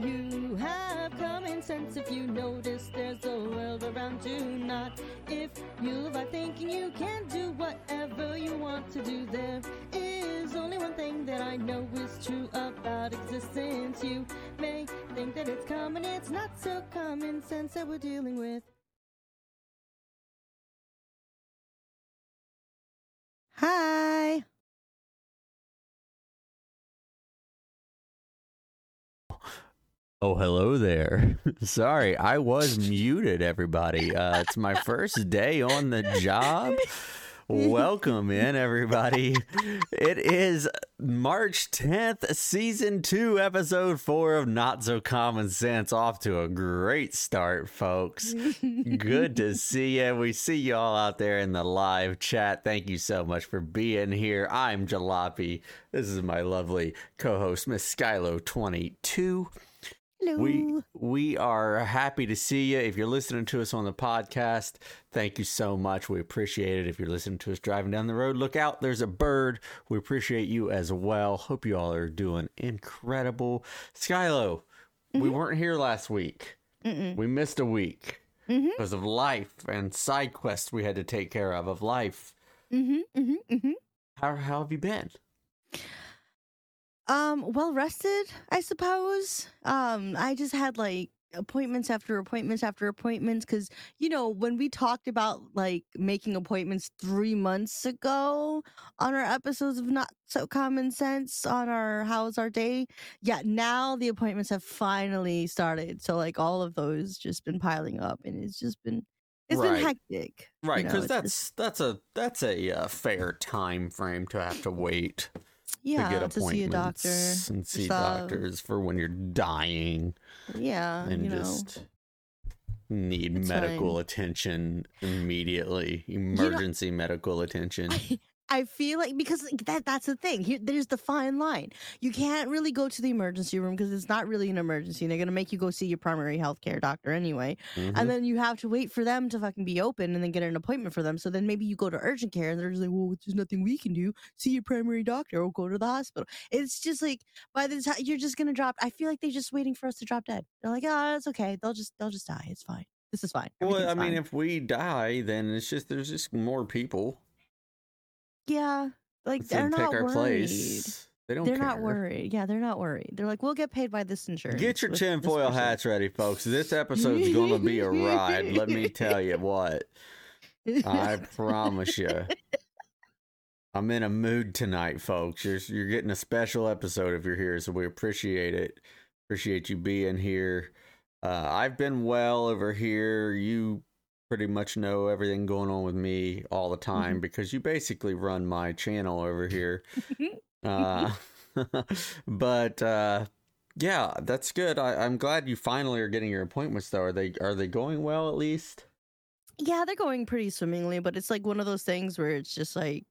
you have common sense, if you notice there's a world around you, not if you are thinking you can do whatever you want to do. There is only one thing that I know is true about existence. You may think that it's common, it's not so common sense that we're dealing with. Hi. Oh, hello there. Sorry, I was muted, everybody. Uh, it's my first day on the job. Welcome in, everybody. It is March 10th, season two, episode four of Not So Common Sense. Off to a great start, folks. Good to see you. We see you all out there in the live chat. Thank you so much for being here. I'm Jalopy. This is my lovely co host, Miss Skylo22. Hello. We we are happy to see you. If you're listening to us on the podcast, thank you so much. We appreciate it. If you're listening to us driving down the road, look out. There's a bird. We appreciate you as well. Hope you all are doing incredible. Skylo, we weren't here last week. We missed a week Mhm. because of life and side quests we had to take care of of life. Mm-hmm, mm-hmm, mm-hmm. How how have you been? Um, well rested, I suppose. Um, I just had like appointments after appointments after appointments because you know when we talked about like making appointments three months ago on our episodes of not so common sense on our how's our day yeah now the appointments have finally started so like all of those just been piling up and it's just been it's Right. been hectic Right, know, because it's that's just- that's a that's a uh, fair time frame to have to wait. Yeah to get to see a appointments doctor and see stuff. doctors for when you're dying yeah and you know just need It's medical fine. attention immediately emergency medical attention I feel like because that that's the thing. Here, there's the fine line. You can't really go to the emergency room because it's not really an emergency. And They're gonna make you go see your primary health care doctor anyway, Mhm. and then you have to wait for them to fucking be open and then get an appointment for them. So then maybe you go to urgent care and they're just like, "Well, there's nothing we can do. See your primary doctor or go to the hospital." It's just like by the time you're just gonna drop. I feel like they're just waiting for us to drop dead. They're like, "Ah, it's okay. They'll just they'll just die. It's fine. This is fine." well i mean fine." if we die then it's just there's just more people yeah, like to they're not worried. place they don't They're care. not worried. Yeah, they're not worried. They're like, we'll get paid by this insurance. Get your tinfoil hats ready, folks. This episode's gonna be a ride. Let me tell you what. I promise you. I'm in a mood tonight, folks. You're you're getting a special episode if you're here, so we appreciate it. Appreciate you being here. Uh, I've been well over here. You pretty much know everything going on with me all the time because you basically run my channel over here. uh, but uh, yeah, that's good. I, I'm glad you finally are getting your appointments. Though, are they are they going well at least? yeah, they're going pretty swimmingly, but it's like one of those things where it's just like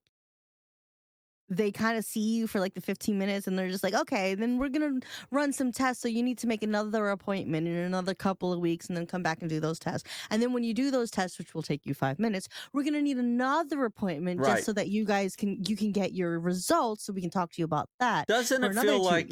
they kind of see you for like the 15 minutes and they're just like, okay, then we're going to run some tests. So you need to make another appointment in another couple of weeks and then come back and do those tests. And then when you do those tests, which will take you five minutes, we're going to need another appointment Right. just so that you guys can, you can get your results so we can talk to you about that. Doesn't it feel like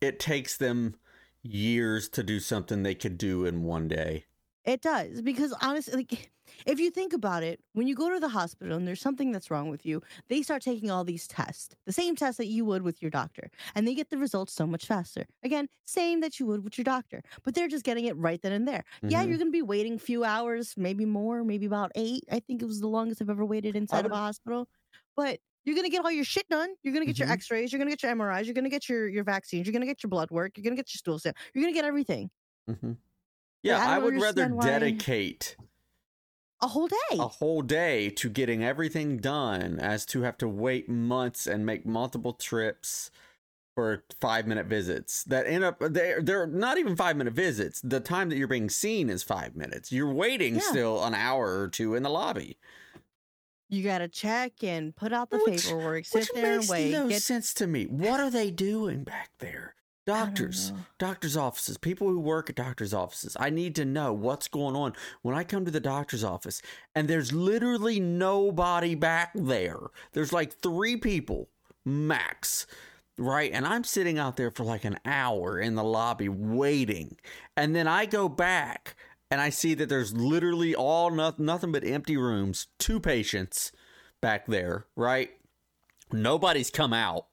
it takes them years to do something they could do in one day? It does because honestly, like if you think about it, when you go to the hospital and there's something that's wrong with you, they start taking all these tests, the same tests that you would with your doctor, and they get the results so much faster. Again, same that you would with your doctor, but they're just getting it right then and there. Yeah, Mhm. you're going to be waiting a few hours, maybe more, maybe about eight. I think it was the longest I've ever waited inside of a hospital, but. You're gonna get all your shit done. You're gonna get Mhm. your X-rays. You're gonna get your MRIs. You're gonna get your your vaccines. You're gonna get your blood work. You're gonna get your stool sample. You're gonna get everything. hmm Yeah, I I, would rather dedicate A whole day. a whole day to getting everything done as to have to wait months and make multiple trips for five minute visits that end up they're, they're not even five minute visits the time that you're being seen is five minutes you're waiting Yeah. still an hour or two in the lobby You gotta check and put out the Which- paperwork, sit there and wait. no Get, sense to me what are they doing back there doctors doctors offices people who work at doctors offices i need to know what's going on when i come to the doctor's office and there's literally nobody back there there's like three people max right? And I'm sitting out there for like an hour in the lobby waiting. And then I go back and I see that there's literally all nothing, nothing but empty rooms, two patients back there, right? Nobody's come out.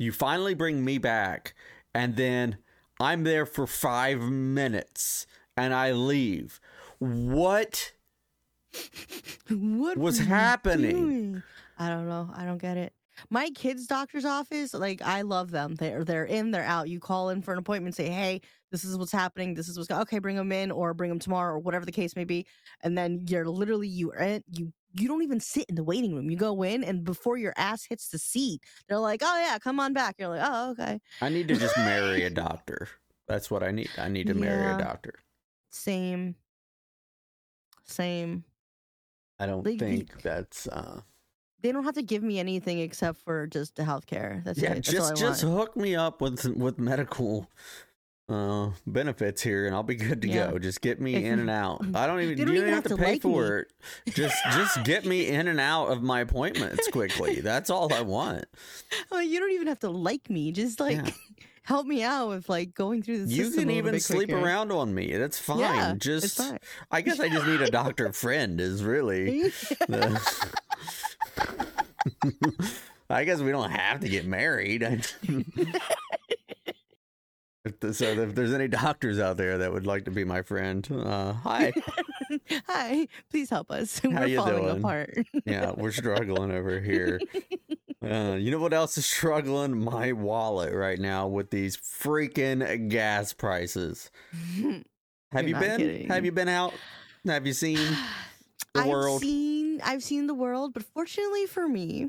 You finally bring me back, and then I'm there for five minutes and I leave. What what was happening? I don't know. I don't get it. My kids' doctor's office, like I love them. They're they're in, they're out. You call in for an appointment, say, "Hey, this is what's happening. This is what's go-" okay. Bring them in, or bring them tomorrow, or whatever the case may be. And then you're literally you are you you don't even sit in the waiting room. You go in, and before your ass hits the seat, they're like, "Oh yeah, come on back." You're like, "Oh okay." I need to just marry a doctor. That's what I need. I need to marry a doctor. Same. Same. I don't Like, the- think that's uh They don't have to give me anything except for just the healthcare. That's yeah, it. That's just just hook me up with with medical uh benefits here and I'll be good to Yeah. go. Just get me in and out. I don't even you don't don't even have have to pay like me. for it. Just just get me in and out of my appointments quickly. That's all I want. Oh, you don't even have to like me. Just like Yeah. help me out with like going through the You can even sleep quicker. around on me. That's fine. Yeah, just fine. I guess I just need a doctor friend is really the- I guess we don't have to get married. If the- so if there's any doctors out there that would like to be my friend, uh, hi. Hi, please help us. How We're you falling doing? apart. Yeah, we're struggling over here. Uh, you know what else is struggling? My wallet right now with these freaking gas prices. Have You're you been? kidding. Have you been out? Have you seen the I've world? seen I've seen the world, but fortunately for me,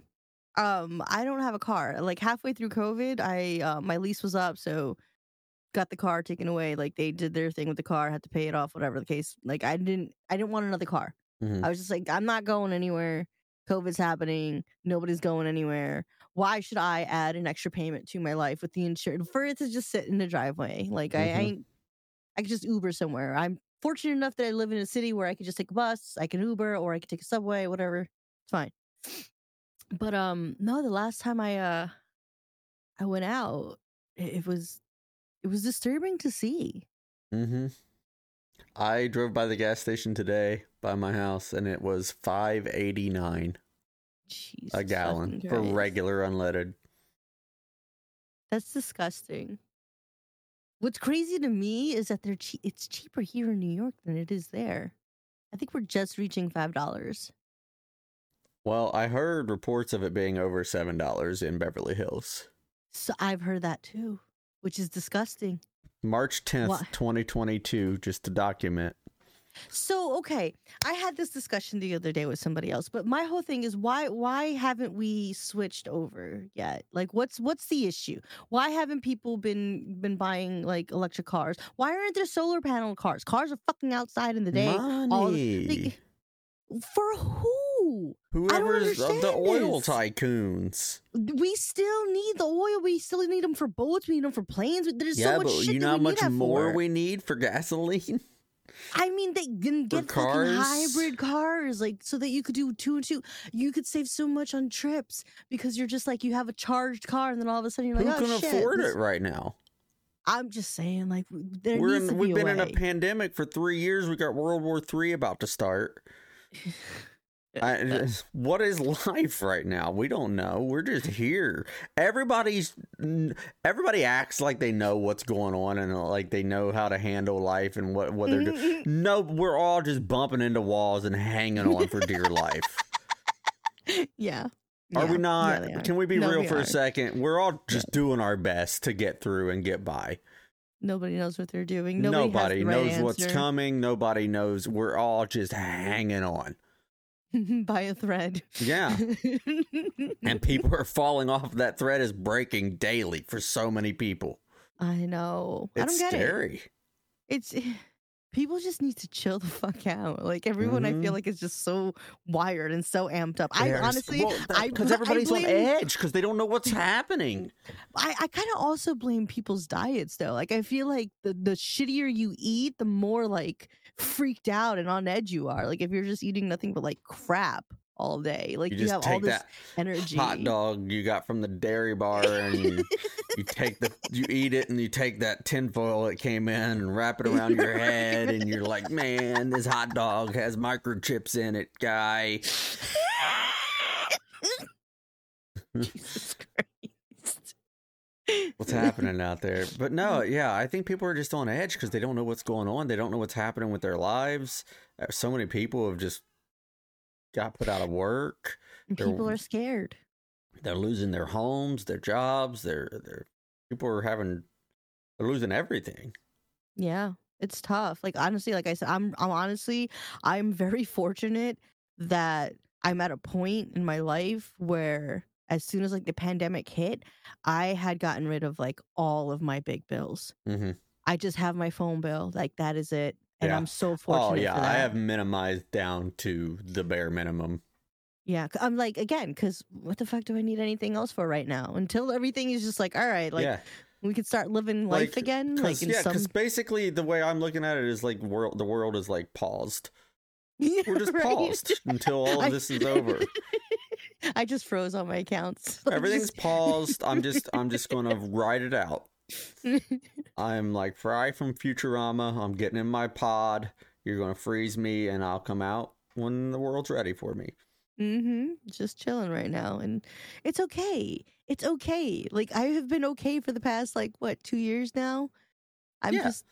um, I don't have a car. Like halfway through COVID, I uh, my lease was up, so got the car taken away. Like they did their thing with the car, had to pay it off, whatever the case. Like I didn't I didn't want another car. Mhm. I was just like, I'm not going anywhere. COVID's happening. Nobody's going anywhere. Why should I add an extra payment to my life with the insurance for it to just sit in the driveway? Like I, I Mhm. ain't, I could just Uber somewhere. I'm fortunate enough that I live in a city where I can just take a bus, I can Uber, or I can take a subway, whatever. It's fine. But um, no, the last time I uh, I went out, it was, it was disturbing to see. Mm-hmm. I drove by the gas station today by my house, and it was five eighty nine a gallon for regular unleaded. That's disgusting. What's crazy to me is that they're che- it's cheaper here in New York than it is there. I think we're just reaching five dollars. Well, I heard reports of it being over seven dollars in Beverly Hills. So I've heard that too, which is disgusting. March tenth, Why? twenty twenty two, just to document. So okay, I had this discussion the other day with somebody else, but my whole thing is why why haven't we switched over yet? Like what's what's the issue? Why haven't people been been buying like electric cars? Why aren't there solar panel cars? Cars are fucking outside in the day. all Money. the- For who? Whoever's of the oil this. tycoons. We still need the oil. We still need them for boats. We need them for planes. There's yeah, so much but shit you that know how much more for. we need for gasoline? I mean, they can get fucking hybrid cars, like so that you could do two and two. You could save so much on trips because you're just like you have a charged car, and then all of a sudden you're like, Who oh can shit. afford this- it right now? I'm just saying, like there We're needs in, to we've be been a in a pandemic for three years. We got World War Three about to start. I, what is life right now? We don't know. We're just here. Everybody's everybody acts like they know what's going on and uh, like they know how to handle life and what what they're doing. No, we're all just bumping into walls and hanging on for dear life. yeah. Are Yeah. we not? Yeah, are. Can we be No, real we for are. a second? We're all just doing our best to get through and get by. Nobody knows what they're doing. Nobody, Nobody the right knows what's coming. Nobody knows. We're all just hanging on. by a thread. Yeah. and people are falling off. That thread is breaking daily for so many people. I know. I don't get it. It's people just need to chill the fuck out. Like everyone, I Mhm. feel like is just so wired and so amped up. I There's- honestly, well, that- I because I everybody's on edge because they don't know what's happening. I, I kind of also blame people's diets though. Like I feel like the the shittier you eat, the more like freaked out and on edge you are. Like if you're just eating nothing but like crap all day. Like You you, have all this that energy. hot dog you got from the dairy bar and you, you take the you eat it and you take that tinfoil that came in and wrap it around your head and you're like, man, this hot dog has microchips in it, guy. Jesus Christ. What's happening out there? But no, yeah, I think people are just on edge because they don't know what's going on. They don't know what's happening with their lives. Uh, So many people have just got put out of work. And They're- People are scared. They're losing their homes, their jobs. They're they're people are having they're losing everything. Yeah, it's tough. Like honestly, like I said, I'm I'm honestly I'm very fortunate that I'm at a point in my life where as soon as like the pandemic hit, I had gotten rid of like all of my big bills. Mm-hmm. I just have my phone bill. Like that is it. And Yeah. I'm so fortunate. Oh yeah, for. I have minimized down to the bare minimum. Yeah, I'm like again, because what the fuck do I need anything else for right now? Until everything is just like, all right, like yeah, we could start living life Like, again. Like because yeah, some, because basically the way I'm looking at it is like world the world is like paused. Yeah, We're just right? paused until all of this is over. I just froze all my accounts. Everything's paused. I'm just I'm just gonna write it out. I'm like Fry from Futurama. I'm getting in my pod. You're gonna freeze me, and I'll come out when the world's ready for me. mm-hmm. Just chilling right now, and it's okay. It's okay. Like I have been okay for the past like what two years now. I'm Yeah. just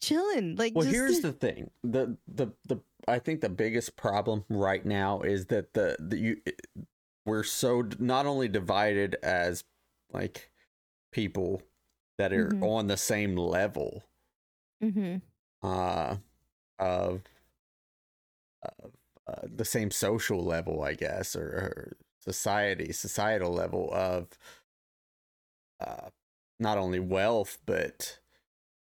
chilling. Like Well, just here's the thing. The the the I think the biggest problem right now is that the the you we're so not only divided as like people that are Mhm. on the same level hmm uh of of uh, the same social level, I guess, or, or society, societal level of uh, not only wealth but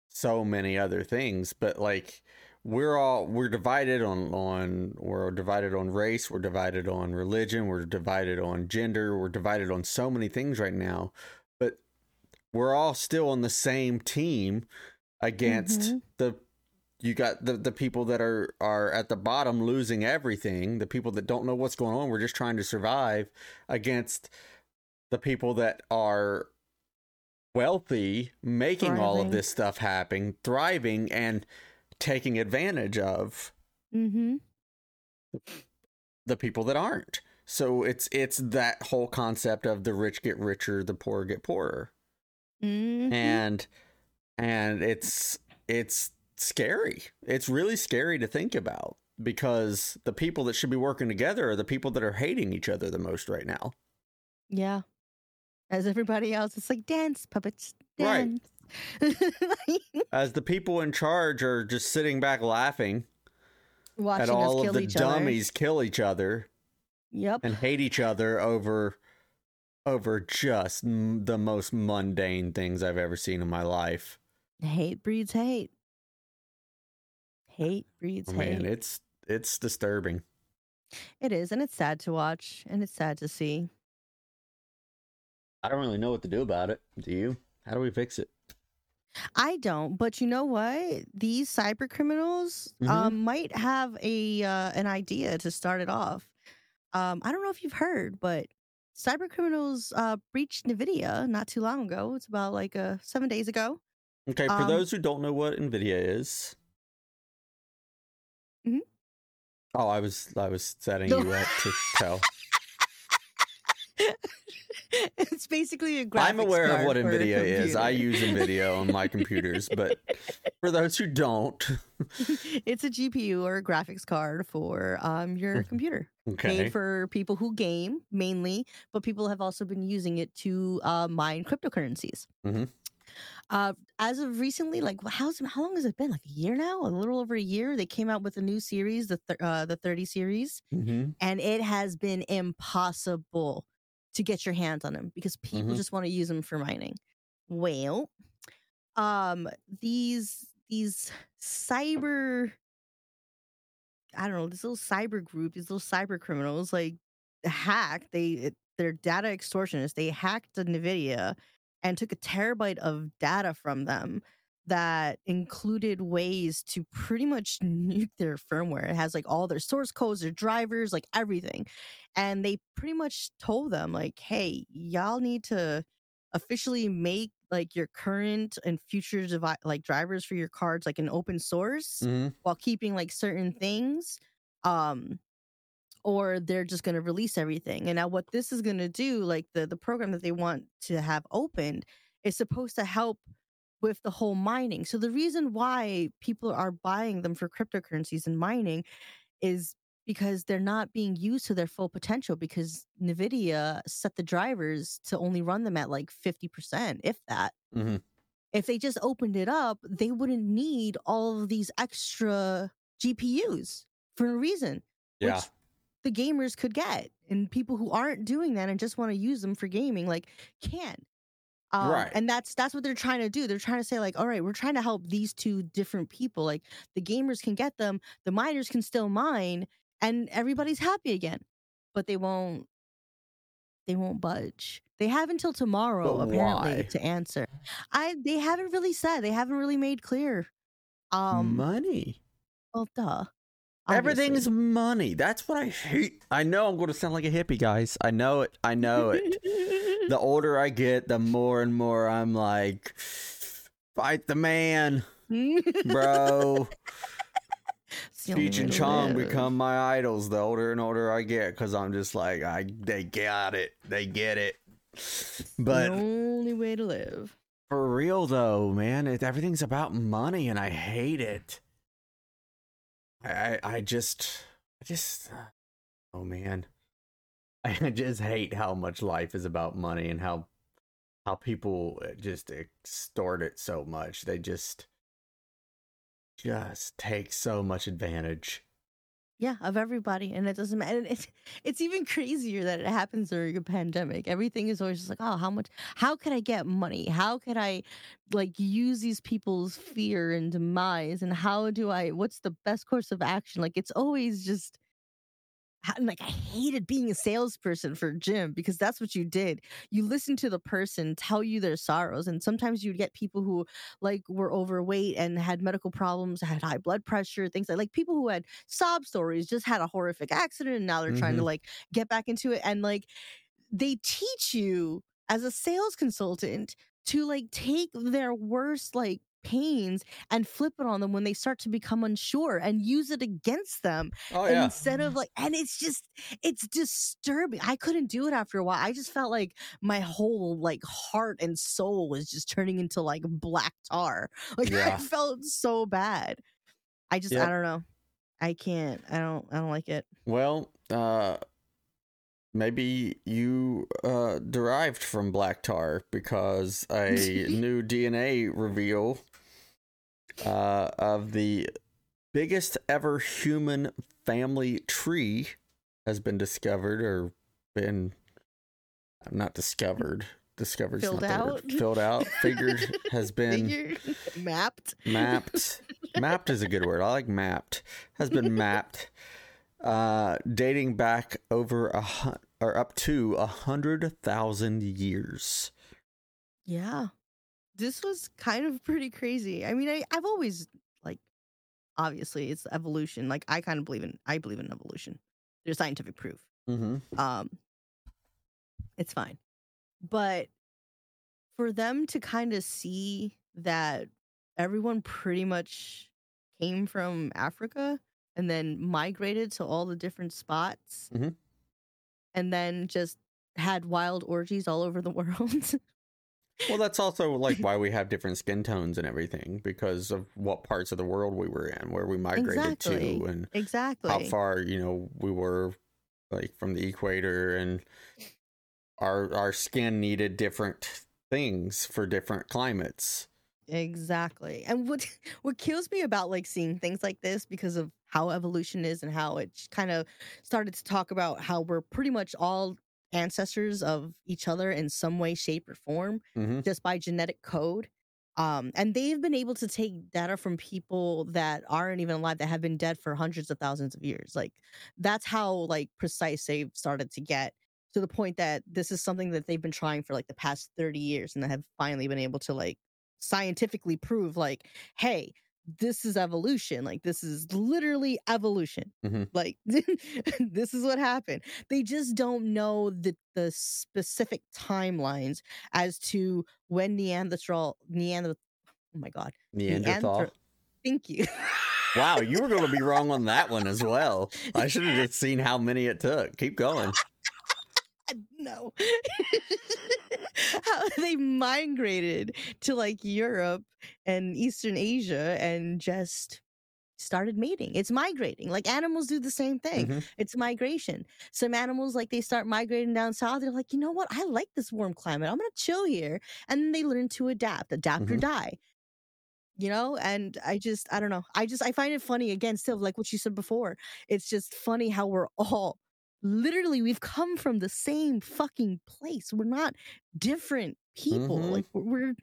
so many other things. But like we're all we're divided on on we're divided on race, we're divided on religion, we're divided on gender, we're divided on so many things right now. But we're all still on the same team against Mhm. the you got the, the people that are are at the bottom losing everything the people that don't know what's going on we're just trying to survive against the people that are wealthy making all of this stuff happen thriving and taking advantage of hmm the people that aren't so it's it's that whole concept of the rich get richer the poor get poorer hmm and and it's it's scary it's really scary to think about because the people that should be working together are the people that are hating each other the most right now Yeah. As everybody else, it's like dance puppets. Right. As the people in charge are just sitting back laughing Watching at all of the dummies kill each other other. Yep. and hate each other over over just m- the most mundane things i've ever seen in my life Hate breeds hate. Hate breeds oh, hate. man it's it's disturbing it is, and it's sad to watch, and it's sad to see. i don't really know what to do about it do you how do we fix it I don't, but you know what? These cyber criminals Mhm. um, might have a uh, an idea to start it off. Um, I don't know if you've heard, but cyber criminals uh, breached Nvidia not too long ago. It's about like uh, seven days ago. Okay, for Um, those who don't know what Nvidia is. Mhm. Oh, I was I was setting you up to tell. it's basically a graphics I'm aware of what Nvidia is. I use Nvidia on my computers, but for those who don't, it's a GPU or a graphics card for um your computer. okay, Made for people who game mainly, but people have also been using it to uh, mine cryptocurrencies. Mhm. Uh, as of recently, like how's how long has it been? Like a year now, a little over a year. They came out with a new series, the th- uh, the thirty series, hmm and it has been impossible to get your hands on them because people Mhm. just want to use them for mining. Well, um, these these cyber, I don't know, this little cyber group, these little cyber criminals, like hacked. They they're data extortionists. They hacked Nvidia and took a terabyte of data from them. That included ways to pretty much nuke their firmware. It has like all their source codes, their drivers, like everything. And they pretty much told them, like, hey, y'all need to officially make like your current and future devi- like drivers for your cards like an open source hmm while keeping like certain things um or they're just going to release everything and now what this is going to do like the the program that they want to have opened is supposed to help with the whole mining so the reason why people are buying them for cryptocurrencies and mining is because they're not being used to their full potential because nvidia set the drivers to only run them at like 50% if that hmm if they just opened it up, they wouldn't need all of these extra GPUs for a reason, Yeah. which the gamers could get. And people who aren't doing that and just want to use them for gaming, like, can. Um, Right. And that's that's what they're trying to do. They're trying to say, like, all right, we're trying to help these two different people. Like the gamers can get them, the miners can still mine, and everybody's happy again. But they won't they won't budge. They have until tomorrow, But apparently, why? to answer. I they haven't really said. They haven't really made clear. Um, money. well, duh. Everything's obviously. money. That's what I hate. I know I'm going to sound like a hippie, guys. I know it. I know it. the older I get, the more and more I'm like, fight the man, bro. It's the only Cheech and Chong become my idols the older and older I get because I'm just like, I they got it. They get it. But the only way to live. for real though, man, it, everything's about money and I hate it. I, I, just, I just, oh man. I just hate how much life is about money and how how people uh, just extort it so much. They just just take so much advantage. Yeah, of everybody, and it doesn't matter. It's it's even crazier that it happens during a pandemic. Everything is always just like, oh, how much? How could I get money? How could I, like, use these people's fear and demise? And how do I? What's the best course of action? Like, it's always just. And, Like I hated being a salesperson for gym because that's what you did. You listen to the person tell you their sorrows, and sometimes you'd get people who like were overweight and had medical problems, had high blood pressure, things like like people who had sob stories, just had a horrific accident and now they're trying to Mhm. like get back into it. And like they teach you as a sales consultant to like take their worst like pains and flip it on them when they start to become unsure and use it against them Oh and instead of like and it's just it's disturbing. I couldn't do it after a while. I just felt like my whole like heart and soul was just turning into like black tar. Like Yeah. i felt so bad. I just Yep. i don't know. I can't i don't i don't like it. Well, uh maybe you uh derived from black tar because a new DNA reveal uh of the biggest ever human family tree has been discovered or been not discovered. Discovered Filled the word. out? filled out. Figured has been Figure- mapped? mapped. Mapped is a good word. I like mapped. Has been mapped uh dating back over a hun- or up to a hundred thousand years. Yeah this was kind of pretty crazy i mean I, i've always like obviously it's evolution like i kind of believe in i believe in evolution there's scientific proof mm-hmm. um it's fine but for them to kind of see that everyone pretty much came from africa and then migrated to all the different spots Mhm. and then just had wild orgies all over the world well that's also like why we have different skin tones and everything because of what parts of the world we were in where we migrated Exactly. to and exactly how far you know we were like from the equator and our our skin needed different things for different climates Exactly. And what what kills me about like seeing things like this because of how evolution is and how it kind of started to talk about how we're pretty much all ancestors of each other in some way shape or form mm-hmm. just by genetic code. Um, and they've been able to take data from people that aren't even alive that have been dead for hundreds of thousands of years. Like that's how like precise they've started to get to the point that this is something that they've been trying for like the past 30 years and have finally been able to like scientifically prove like, hey, this is evolution. Like this is literally evolution. Mhm. Like this is what happened. They just don't know the the specific timelines as to when Neanderthal Neander oh my god. Neanderthal. Neanderthal- Thank you. Wow, you were going to be wrong on that one as well. I should have just seen how many it took. Keep going. No. How they migrated to like Europe and Eastern Asia and just started mating. It's migrating. Like animals do the same thing. Mhm. It's migration. Some animals like they start migrating down south. They're like, you know what? I like this warm climate. I'm gonna chill here. And then they learn to adapt, adapt or Mhm. die. You know, and I just I don't know. I just I find it funny again, still like what you said before. It's just funny how we're all literally we've come from the same fucking place. We're not different people. Mhm. Like we're, we're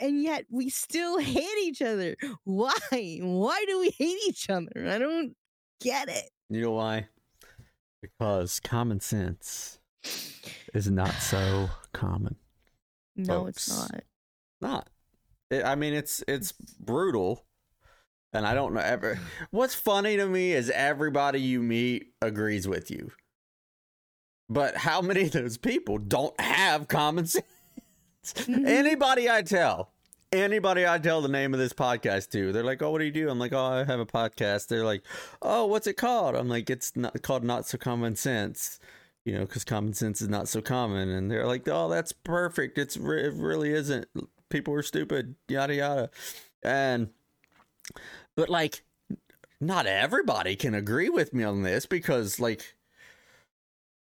and yet we still hate each other. Why? Why do we hate each other? I don't get it. You know why? Because common sense is not so common. No, it's not. Not. It, I mean, it's it's brutal, and I don't know ever. What's funny to me is everybody you meet agrees with you, but how many of those people don't have common sense? Mhm. Anybody I tell, anybody I tell the name of this podcast to, they're like, "Oh, what do you do?" I'm like, "Oh, I have a podcast." They're like, "Oh, what's it called?" I'm like, "It's not called Not So Common Sense." You know, because common sense is not so common, and they're like, "Oh, that's perfect. It's it really isn't. People are stupid, yada yada," and but like, not everybody can agree with me on this because like,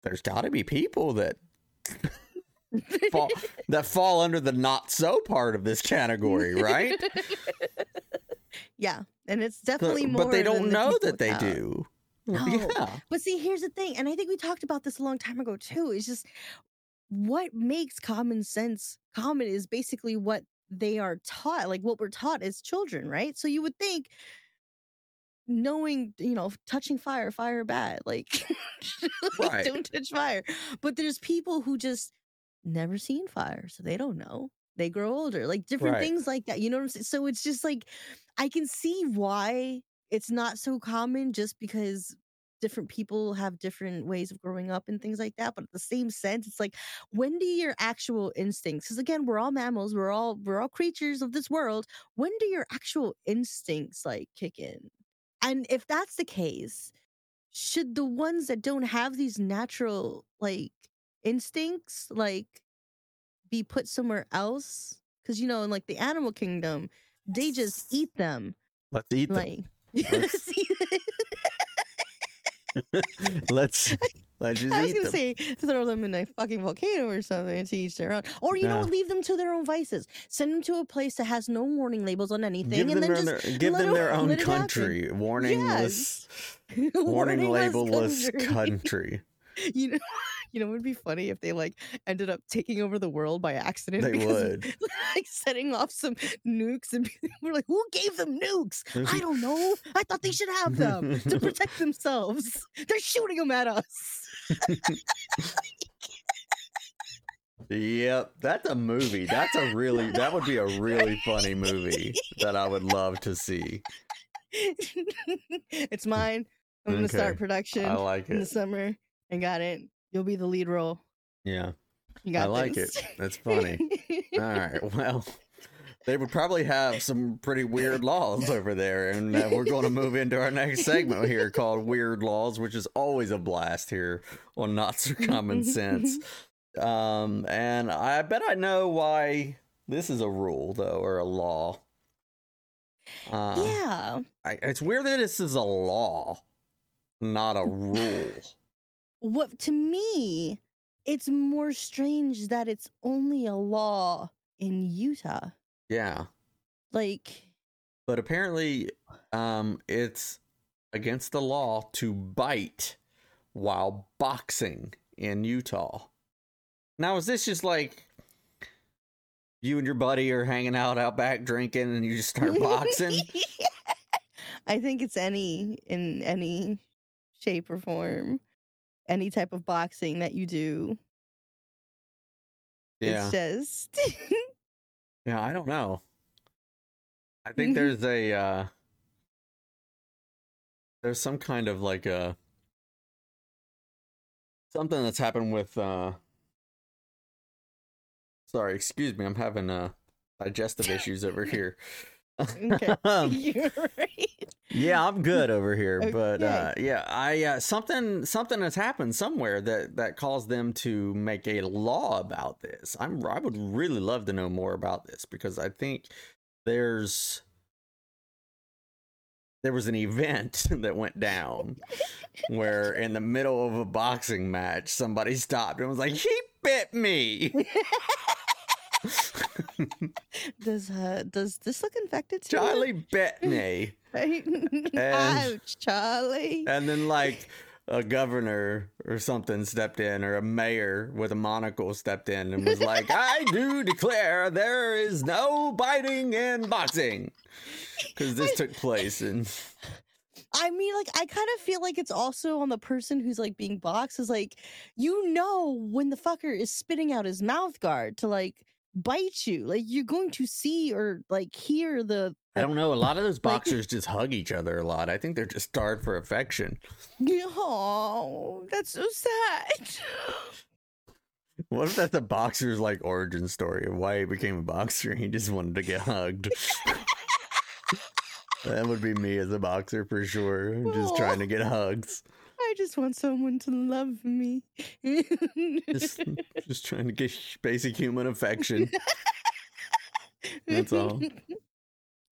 there's got to be people that fall that fall under the not so part of this category, right? yeah, and it's So- definitely more. but they don't the know people that they do. No. Yeah. But see, here's the thing, and I think we talked about this a long time ago too. It's just what makes common sense common is basically what they are taught, like what we're taught as children, right? So you would think knowing, you know, touching fire, fire bad, like Right. don't touch fire. But there's people who just never seen fire, so they don't know. They grow older, like different Right. things like that. You know what I'm saying? So it's just like I can see why it's not so common just because different people have different ways of growing up and things like that but at the same sense it's like when do your actual instincts because again we're all mammals we're all we're all creatures of this world when do your actual instincts like kick in? And if that's the case should the ones that don't have these natural like instincts like be put somewhere else? Because you know in like the animal kingdom they just eat them Let's eat them. like Let's- let's let's just I was eat gonna them. say throw them in a fucking volcano or something to each their own, or you know, leave them to their own vices. Send them to a place that has no warning labels on anything, Give and them then their, just give let them it- their own let it happen. country. Warningless, warning warningless labelless country. country. you know, you know, it would be funny if they like ended up taking over the world by accident. They of, would. like setting off some nukes, and we're like, "Who gave them nukes? I don't know. I thought they should have them to protect themselves. They're shooting them at us." Yep, that's a movie. That's a really that would be a really funny movie that I would love to see. it's mine. I'm gonna start production I like it in the summer. I got it. You'll be the lead role. Yeah. You got I like this. it. That's funny. All right. Well, they would probably have some pretty weird laws over there, and uh, we're going to move into our next segment here called "Weird Laws," which is always a blast here on Not So Common Sense. Um, and I bet I know why this is a rule, though, or a law. Uh, yeah. I, it's weird that this is a law, not a rule. What to me, it's more strange that it's only a law in Utah. Yeah. Like, but apparently um it's against the law to bite while boxing in Utah. Now is this just like you and your buddy are hanging out out back drinking and you just start boxing? I think it's any in any shape or form, any type of boxing that you do. yeah. It's just Yeah, I don't know. I think there's a uh there's some kind of like a something that's happened with uh sorry, excuse me, I'm having uh digestive issues over here. Okay. Um, You're right. yeah, I'm good over here, but uh yeah, I uh, something something has happened somewhere that that caused them to make a law about this. I'm I would really love to know more about this because I think there's there was an event that went down where in the middle of a boxing match somebody stopped and was like he bit me Does uh does this look infected too? charlie bit me And- Ouch, Charlie. and then like a governor or something stepped in or a mayor with a monocle stepped in and was like i do declare there is no biting and boxing because this took place and I mean, like, I kind of feel like it's also on the person who's like being boxed. Is like, you know, when the fucker is spitting out his mouth guard to like bite you, like you're going to see or like hear the. i don't know a lot of those Like- boxers just hug each other a lot i think they're just starved for affection Oh, that's so sad. what if that's a boxer's like origin story of why he became a boxer he just wanted to get hugged that would be me as a boxer for sure just trying to get hugs I just want someone to love me. just just trying to get basic human affection. That's all.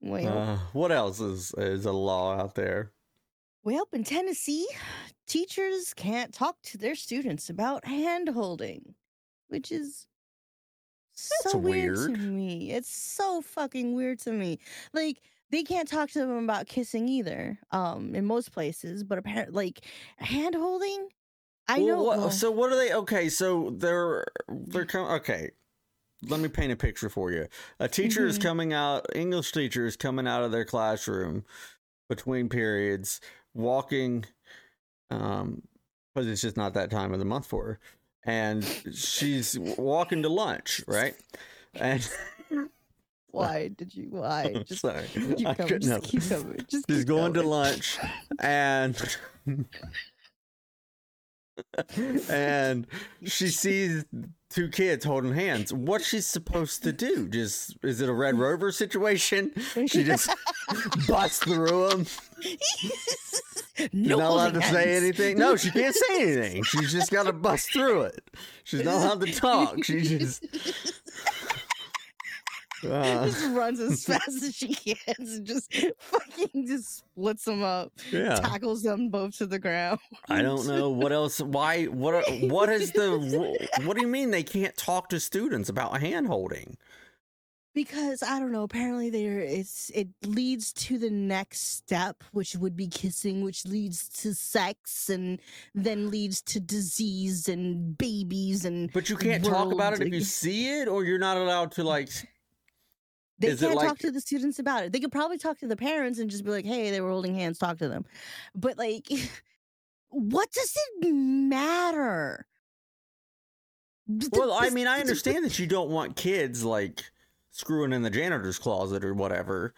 Well, Uh, what else is is a law out there? well, up in Tennessee, teachers can't talk to their students about hand holding, which is so weird. weird. to me. It's so fucking weird to me. Like they can't talk to them about kissing either. Um, in most places, but apparently, like hand holding. I Well, know. what- well, so what are they? Okay, so they're they're coming. Okay, let me paint a picture for you. A teacher is Mhm. coming out. English teacher is coming out of their classroom between periods, walking. Um, because it's just not that time of the month for her, and she's walking to lunch, right? And why did you? Why? Just sorry, keep I coming. Just help keep coming. Just She's keep going to lunch and and she sees two kids holding hands. What's she supposed to do? Just is it a Red Rover situation? She just busts through them. No not allowed to say anything. No, she can't say anything. She's just got to bust through it. She's not allowed to talk. She just. Uh, just runs as fast as she can and just fucking just splits them up, yeah. tackles them both to the ground. I don't know what else. Why? What? Are, what is the? What do you mean they can't talk to students about hand holding? Because I don't know. Apparently, there it's it leads to the next step, which would be kissing, which leads to sex, and then leads to disease and babies, and But you can't talk about it if you see it, or you're not allowed to like. They Is can't like- talk to the students about it. They could probably talk to the parents and just be like, "Hey, they were holding hands. Talk to them." But like, what does it matter? Well, I mean, I understand that you don't want kids like screwing in the janitor's closet or whatever.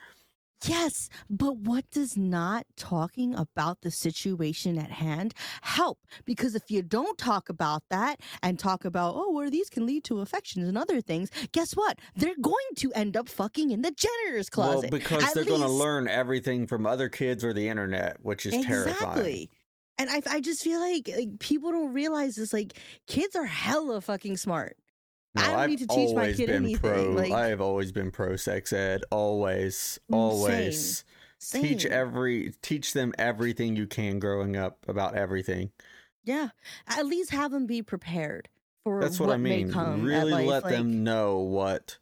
Yes, but what does not talking about the situation at hand help? Because if you don't talk about that and talk about, oh, where these can lead to affections and other things, guess what? They're going to end up fucking in the janitor's closet. Well, because At they're going to learn everything from other kids or the internet, which is terrifying. Exactly. And I, I just feel like, like people don't realize this. Like kids are hella fucking smart. No, I don't I've need to teach my always kid been anything, Pro, like- I have always been pro sex ed. Always, Mm, always. Teach Same. every, teach them everything you can growing up about everything. Yeah, at least have them be prepared for That's what, I may mean. Really let like- them know what,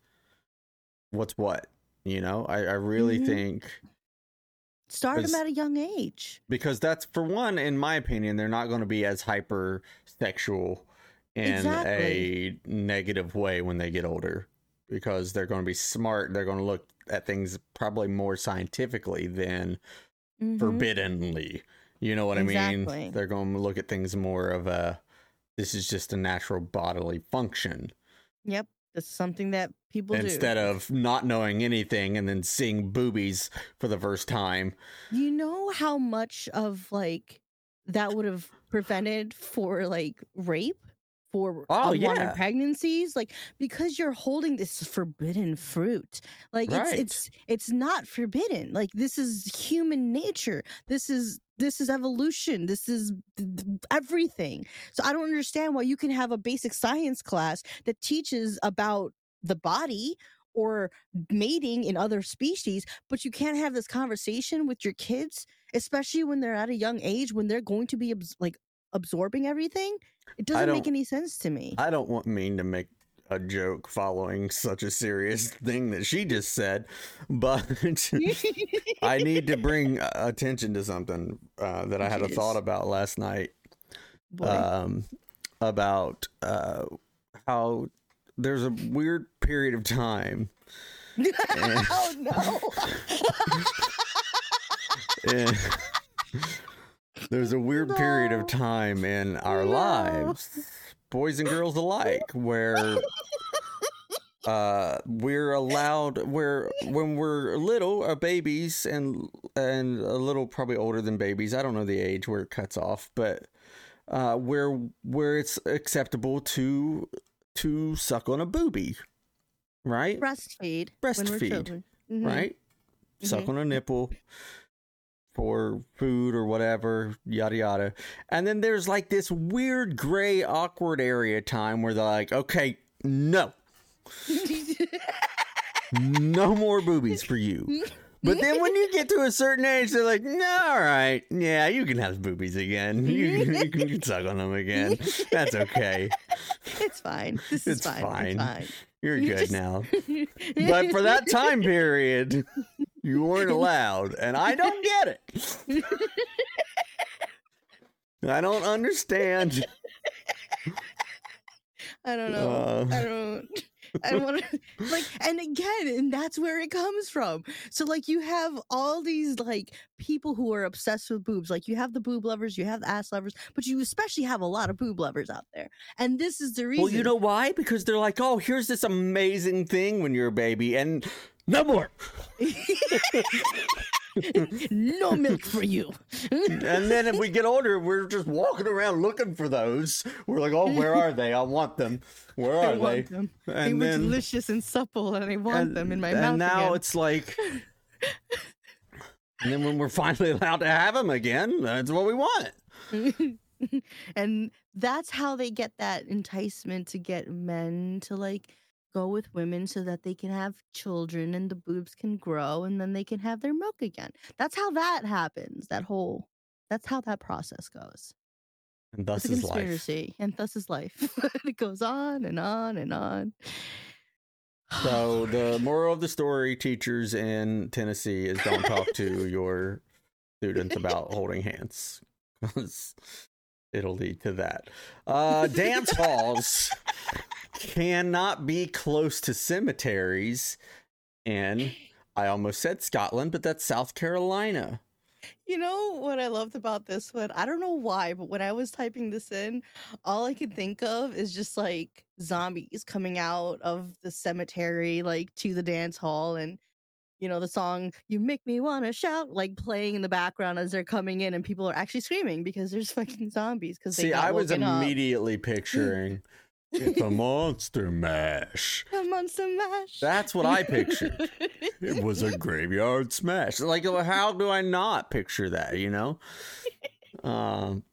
what's what. You know, I, I really Mhm. think Start them at a young age. because that's for one, in my opinion, they're not going to be as hyper sexual in Exactly. a negative way when they get older because they're going to be smart. They're going to look at things probably more scientifically than Mhm. forbiddenly. You know what I mean? They're going to look at things more of a this is just a natural bodily function. Yep. That's something that people do instead do. of not knowing anything and then seeing boobies for the first time. You know how much of like that would have prevented for like rape, for Oh, um, unwanted yeah. pregnancies, like because you're holding this forbidden fruit. Like Right. it's it's it's not forbidden. Like this is human nature. This is this is evolution. This is th- th- everything. So I don't understand why you can have a basic science class that teaches about the body or mating in other species, but you can't have this conversation with your kids, especially when they're at a young age when they're going to be like absorbing everything. It doesn't make any sense to me. I don't want mean to make a joke following such a serious thing that she just said, but I need to bring uh, attention to something uh, that I had a thought about last night. Um, about uh, how there's a weird period of time. oh no! and there's a weird period of time in our No. lives, boys and girls alike, where uh, we're allowed where when we're little, uh, babies and and a little probably older than babies. I don't know the age where it cuts off, but uh, where where it's acceptable to to suck on a booby, right? breastfeed. Breastfeed. Mhm. Right? Suck Mhm. on a nipple for food or whatever, yada yada. And then there's like this weird gray awkward area time where they're like, okay, no, no more boobies for you. But then when you get to a certain age, they're like, no, all right, yeah, you can have boobies again. You, can- you can you suck on them again. That's okay. it's fine. This is It's fine. fine. It's You're You good just- now. But for that time period, you weren't allowed, and I don't get it. I don't understand. I don't know. Uh. I don't. I don't want to like, and again, and that's where it comes from. So, like, you have all these like people who are obsessed with boobs. Like, you have the boob lovers, you have the ass lovers, but you especially have a lot of boob lovers out there. And this is the reason. Well, you know why? Because they're like, oh, here's this amazing thing when you're a baby, and no more. no milk for you. And then if we get older, we're just walking around looking for those. We're like, oh, where are they? I want them. Where I are they? want them. they And were delicious and supple, and I want and, them in my and mouth. And now again. it's like and then when we're finally allowed to have them again that's what we want and that's how they get that enticement to get men to like go with women so that they can have children and the boobs can grow and then they can have their milk again. That's how that happens. That whole that's how that process goes. and thus it's a is life conspiracy and thus is life. it goes on and on and on. so the moral of the story teachers in tennessee is don't talk to your students about holding hands it'll lead to that uh dance halls cannot be close to cemeteries and i almost said scotland but that's south carolina You know what I loved about this one? I don't know why, but when I was typing this in, all I could think of is just like zombies coming out of the cemetery, like to the dance hall, and you know the song "You Make Me Wanna Shout" like playing in the background as they're coming in, and people are actually screaming because there's fucking zombies. Because See, I was immediately picturing it's a monster mash. a monster mash. That's what I pictured. It was a graveyard smash. Like, how do I not picture that? You know. Um,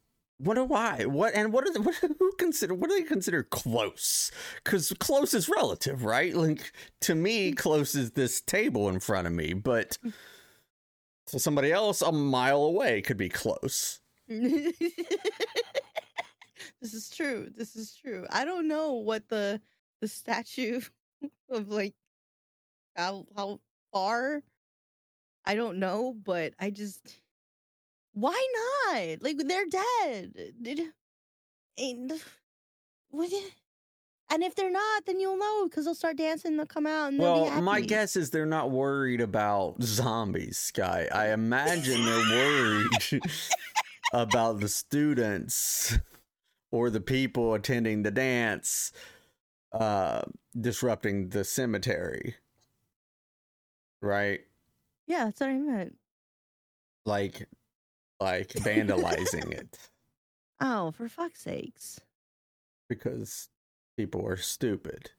wonder why? What and what are the, what, who consider what do they consider close? Because close is relative, right? Like to me, mm-hmm. close is this table in front of me, but to somebody else, a mile away could be close. this is true. This is true. I don't know what the the statue of like how how far. I don't know, but I just why not? Like they're dead. And what? And if they're not, then you'll know because they'll start dancing. They'll come out and they'll be Well, my guess is they're not worried about zombies, Sky. I imagine they're worried about the students or the people attending the dance uh disrupting the cemetery. Right? Yeah, that's what I meant. Like like vandalizing it Oh, for fuck's sakes. because people are stupid.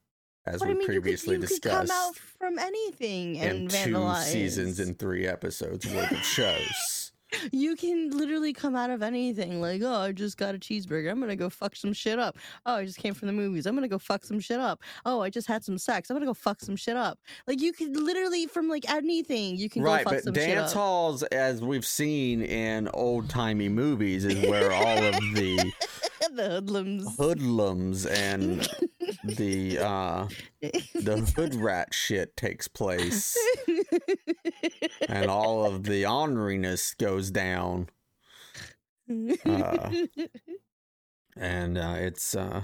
As But we I mean, previously you could, you could discussed. come out from anything in and two vandalize. seasons and three episodes worth of shows. You can literally come out of anything. Like, oh, I just got a cheeseburger. I'm gonna go fuck some shit up. Oh, I just came from the movies. I'm gonna go fuck some shit up. Oh, I just had some sex. I'm gonna go fuck some shit up. Like, you could literally from like anything. You can right, go fuck but some dance shit up. halls, as we've seen in old timey movies, is where all of the the hoodlums. hoodlums and the uh the hood rat shit takes place and all of the orneriness goes down uh, and uh it's uh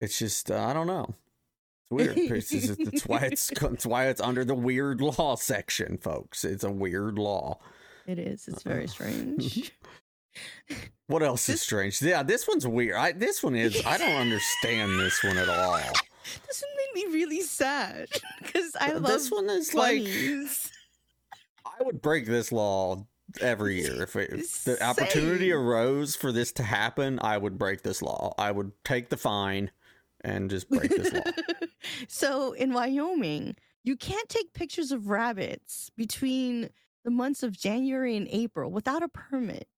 it's just uh, i don't know it's weird it's, just- it's why it's it's why it's under the weird law section folks it's a weird law it is. It's very Uh-uh. strange. what else is strange yeah this one's weird I, this one is i don't understand this one at all this one made me really sad because I love this one is like. I would break this law every year if, it, if the opportunity arose for this to happen. I would break this law. I would take the fine and just break this law. so in Wyoming, you can't take pictures of rabbits between the months of January and April without a permit.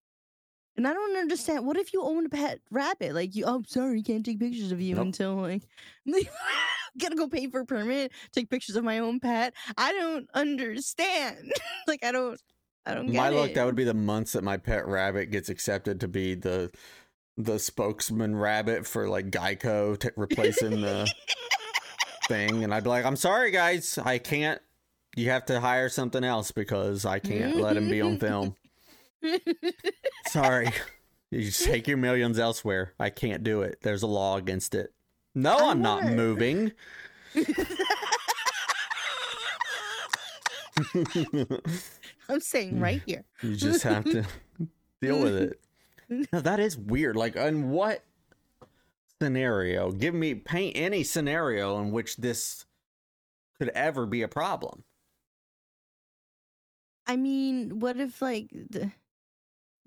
And I don't understand. What if you own a pet rabbit? Like you, oh, sorry, can't take pictures of you Nope. until like, gotta go pay for a permit, take pictures of my own pet. I don't understand. like I don't, I don't get my luck, it. that would be the months that my pet rabbit gets accepted to be the the spokesman rabbit for like Geico t- replacing the thing, and I'd be like, "I'm sorry, guys, I can't. You have to hire something else because I can't let him be on film. Sorry." You just take your millions elsewhere. I can't do it. There's a law against it. No, I I'm not moving. I'm saying right here. You just have to deal with it. No, that is weird. Like, in what scenario? Give me paint any scenario in which this could ever be a problem. I mean, what if like the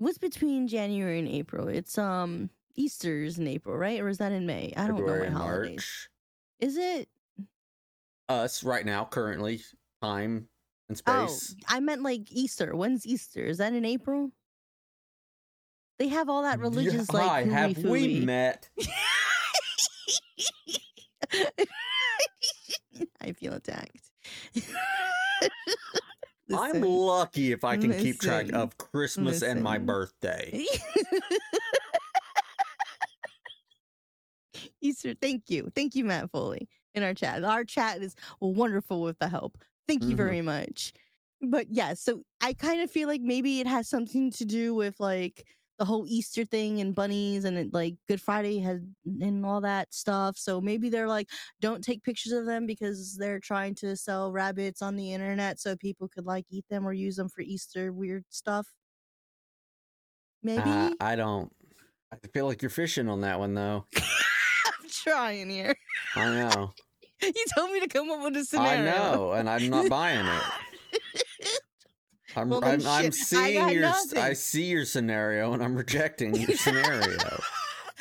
what's between January and April? It's um Easter's in April, right? Or is that in May? I don't February know my holidays. March. Is it? Us right now, currently, time and Oh, space. I meant like Easter. When's Easter? Is that in April? They have all that religious Yeah, like hi, have we met? I feel attacked. I'm lucky if I can keep track of Christmas and my birthday. Easter, thank you. Thank you, Matt Foley, in our chat. Our chat is wonderful with the help. Thank you Mhm. very much. But yeah, so I kind of feel like maybe it has something to do with like the whole Easter thing and bunnies and it, like Good Friday has and all that stuff. So maybe they're like, don't take pictures of them because they're trying to sell rabbits on the internet so people could like eat them or use them for Easter weird stuff. Maybe Uh, I don't. I feel like you're fishing on that one, though. I'm trying here. I know. You told me to come up with a scenario. I know, and I'm not buying it. I'm, Well, I'm, I'm seeing your I see your scenario and I'm rejecting your scenario.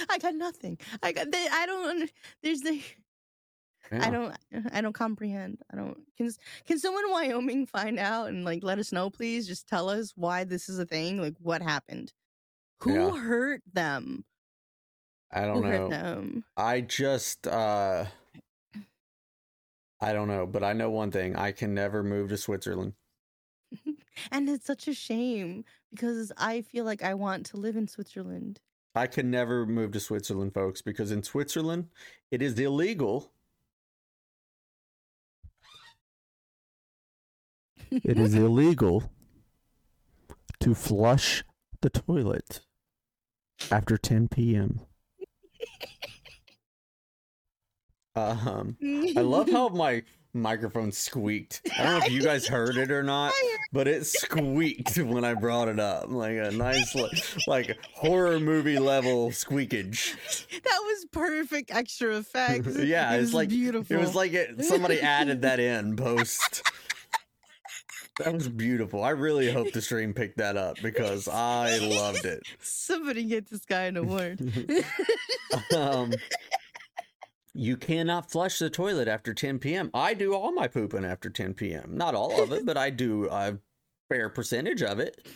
I got nothing. I got. They, I don't. There's the. Yeah. I don't. I don't comprehend. I don't. Can Can someone in Wyoming find out and like let us know, please? Just tell us why this is a thing. Like what happened. Who Yeah. hurt them? I don't hurt know. them? I just uh I don't know, but I know one thing. I can never move to Switzerland. And it's such a shame because I feel like I want to live in Switzerland. I can never move to Switzerland, folks, because in Switzerland it is illegal. It is illegal to flush the toilet after 10 p.m. Um, I love how my microphone squeaked. I don't know if you guys heard it or not, but it squeaked when I brought it up. Like a nice, like, like horror movie level squeakage. That was perfect extra effects. yeah, It it's was like beautiful. it was like it, somebody added that in post. That was beautiful. I really hope the stream picked that up because I loved it. somebody get this guy an award. um, you cannot flush the toilet after 10 p.m. I do all my pooping after 10 p.m. Not all of it, but I do a fair percentage of it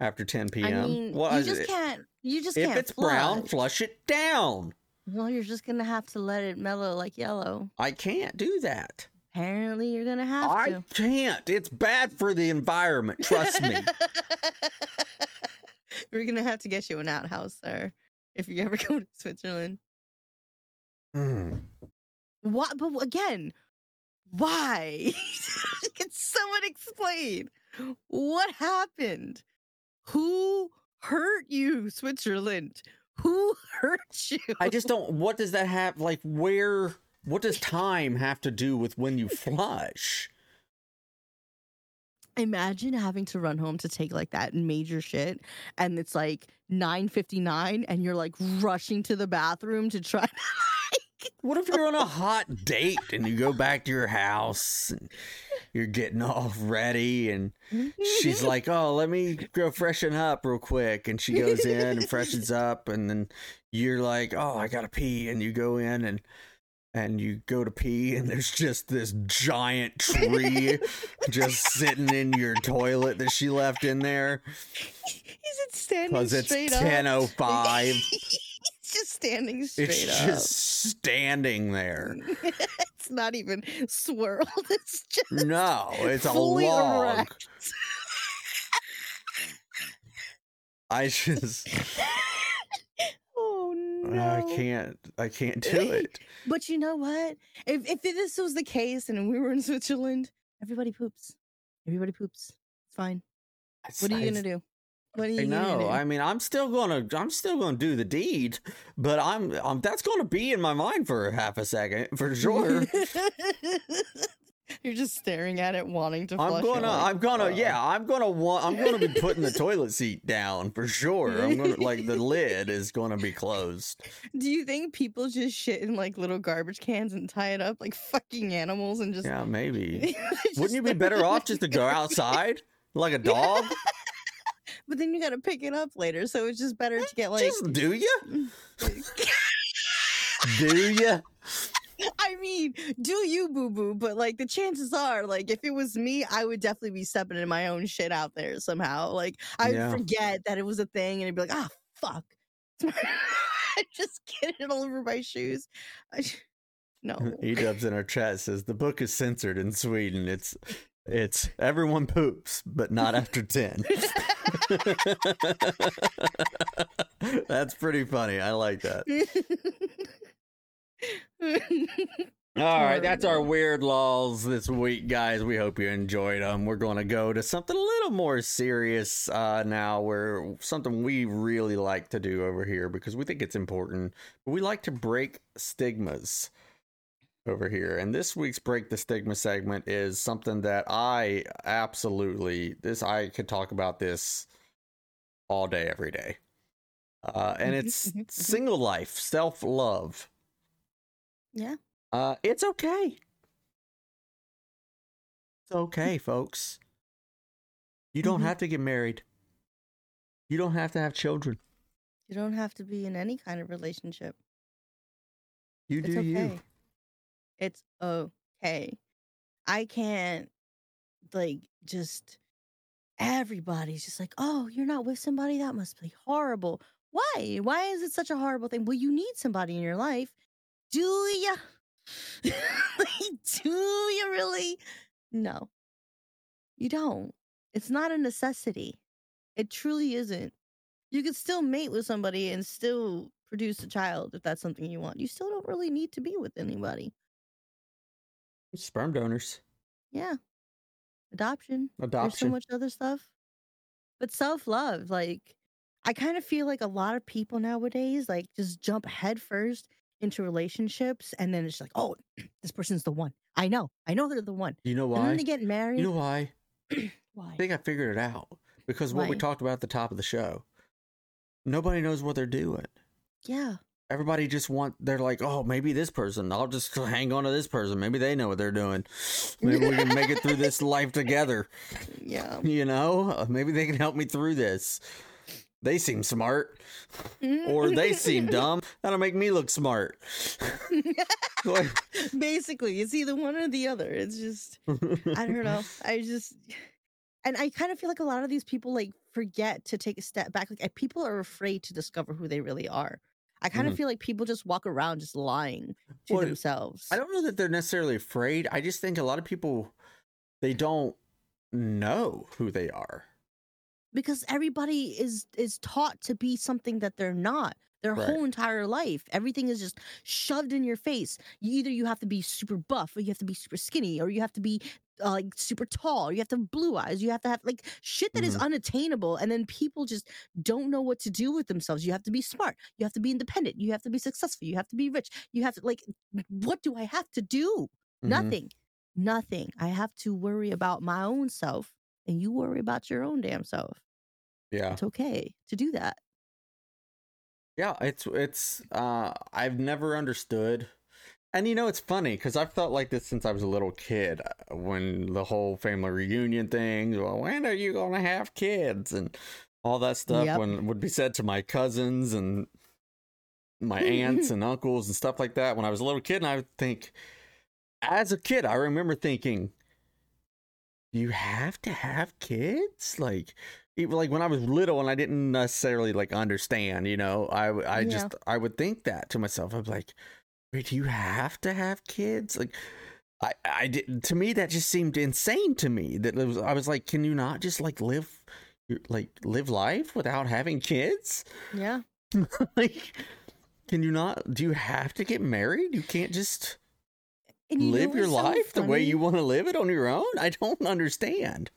after 10 p.m. I mean, Well, you just can't. You just if can't. it's brown, flush. flush it down. Well, you're just gonna have to let it mellow like yellow. I can't do that. Apparently, you're gonna have I to. I can't. It's bad for the environment. Trust me. We're gonna have to get you an outhouse, sir, if you ever go to Switzerland. Mm. What? But again, why? Can someone explain what happened? Who hurt you, Switzerland? Who hurt you? I just don't. What does that have? Like, where? What does time have to do with when you flush? imagine having to run home to take like that major shit, and it's like nine fifty nine, and you're like rushing to the bathroom to try. what if you're on a hot date and you go back to your house and you're getting all ready and she's like, "Oh, let me go freshen up real quick." And she goes in and freshens up and then you're like, "Oh, I got to pee." And you go in and and you go to pee and there's just this giant tree just sitting in your toilet that she left in there. Is it standing Cuz it's 10:05 just standing straight It's up. just standing there. it's not even swirled. It's just No, it's a log. erect. I just oh no! I can't I can't do it. But you know what? If if this was the case and we were in Switzerland, everybody poops. Everybody poops. It's fine. What are you gonna do? What are you I know. do? I mean, I'm still gonna I'm still gonna do the deed, but I'm, I'm that's gonna be in my mind for half a second for sure. You're just staring at it, wanting to. I'm flush gonna like, I'm gonna "Uh." yeah I'm gonna want I'm gonna be putting the toilet seat down for sure. I'm gonna like the lid is gonna be closed. Do you think people just shit in like little garbage cans and tie it up like fucking animals and just? Yeah, maybe. just Wouldn't you be better off just to go outside like a dog? But then you got to pick it up later, so it's just better to get like. Just do you? Do you? I mean, do you boo boo? But like the chances are, like if it was me, I would definitely be stepping in my own shit out there somehow. Like I would Yeah. forget that it was a thing, and I'd be like, ah, fuck. Just get it all over my shoes. I, no. Edubs in our chat says the book is censored in Sweden. It's it's everyone poops, but not after ten. That's pretty funny. I like that. All right, that's our weird laws this week, guys. We hope you enjoyed them. We're going to go to something a little more serious uh, now, where something we really like to do over here because we think it's important. We like to break stigmas over here. And this week's break the stigma segment is something that I absolutely this I could talk about this all day, every day. Uh, and Mhm, it's mhm, mhm. single life, self love. yeah. Uh, it's okay. It's okay, folks. You don't Mhm. have to get married. You don't have to have children. You don't have to be in any kind of relationship. You It's do okay. you. It's okay. I can't like just everybody's just like, "Oh, you're not with somebody that must be horrible." Why? Why is it such a horrible thing? Well, you need somebody in your life. Do ya? do you really? No. You don't. It's not a necessity. It truly isn't. You could still mate with somebody and still produce a child if that's something you want. You still don't really need to be with anybody. Sperm donors. Yeah. Adoption. There's so much other stuff. But self love, like, I kind of feel like a lot of people nowadays, like, just jump headfirst into relationships and then it's like, oh, this person's the one. I know. I know they're the one. You know why? And then they get married. You know why? why? I think I figured it out because what we talked about at the top of the show. Nobody knows what they're doing. yeah. Everybody just want they're like, oh, maybe this person. I'll just hang on to this person. Maybe they know what they're doing. Maybe we can make it through this life together. Yeah. You know, maybe they can help me through this. They seem smart, mm. or they seem dumb. That'll make me look smart. Basically, it's either one or the other. It's just I don't know. I just and I kind of feel like a lot of these people like forget to take a step back. Like people are afraid to discover who they really are. I kind of mm-hmm. feel like people just walk around just lying to Well, themselves. I don't know that they're necessarily afraid. I just think a lot of people they don't know who they are. because everybody is is taught to be something that they're not their Right. whole entire life everything is just shoved in your face you either you have to be super buff or you have to be super skinny or you have to be uh, like super tall you have to have blue eyes you have to have like shit that is Mhm. unattainable and then people just don't know what to do with themselves you have to be smart you have to be independent you have to be successful you have to be rich you have to like what do i have to do Mhm. nothing nothing i have to worry about my own self and you worry about your own damn self Yeah. it's okay to do that. Yeah, it's it's uh I've never understood. And you know it's funny cuz I've felt like this since I was a little kid uh, when the whole family reunion thing, well, when are you going to have kids and all that stuff Yep. when would be said to my cousins and my aunts and uncles and stuff like that when I was a little kid and I would think as a kid I remember thinking you have to have kids like even like when I was little and I didn't necessarily like understand, you know, I Yeah. just I would think that to myself. I'm like, wait, do you have to have kids? Like, I I did to me that just seemed insane to me. That it was I was like, can you not just like live, like live life without having kids? Yeah. like, can you not? Do you have to get married? You can't just And you live your life the way you want to live it on your own. I don't understand.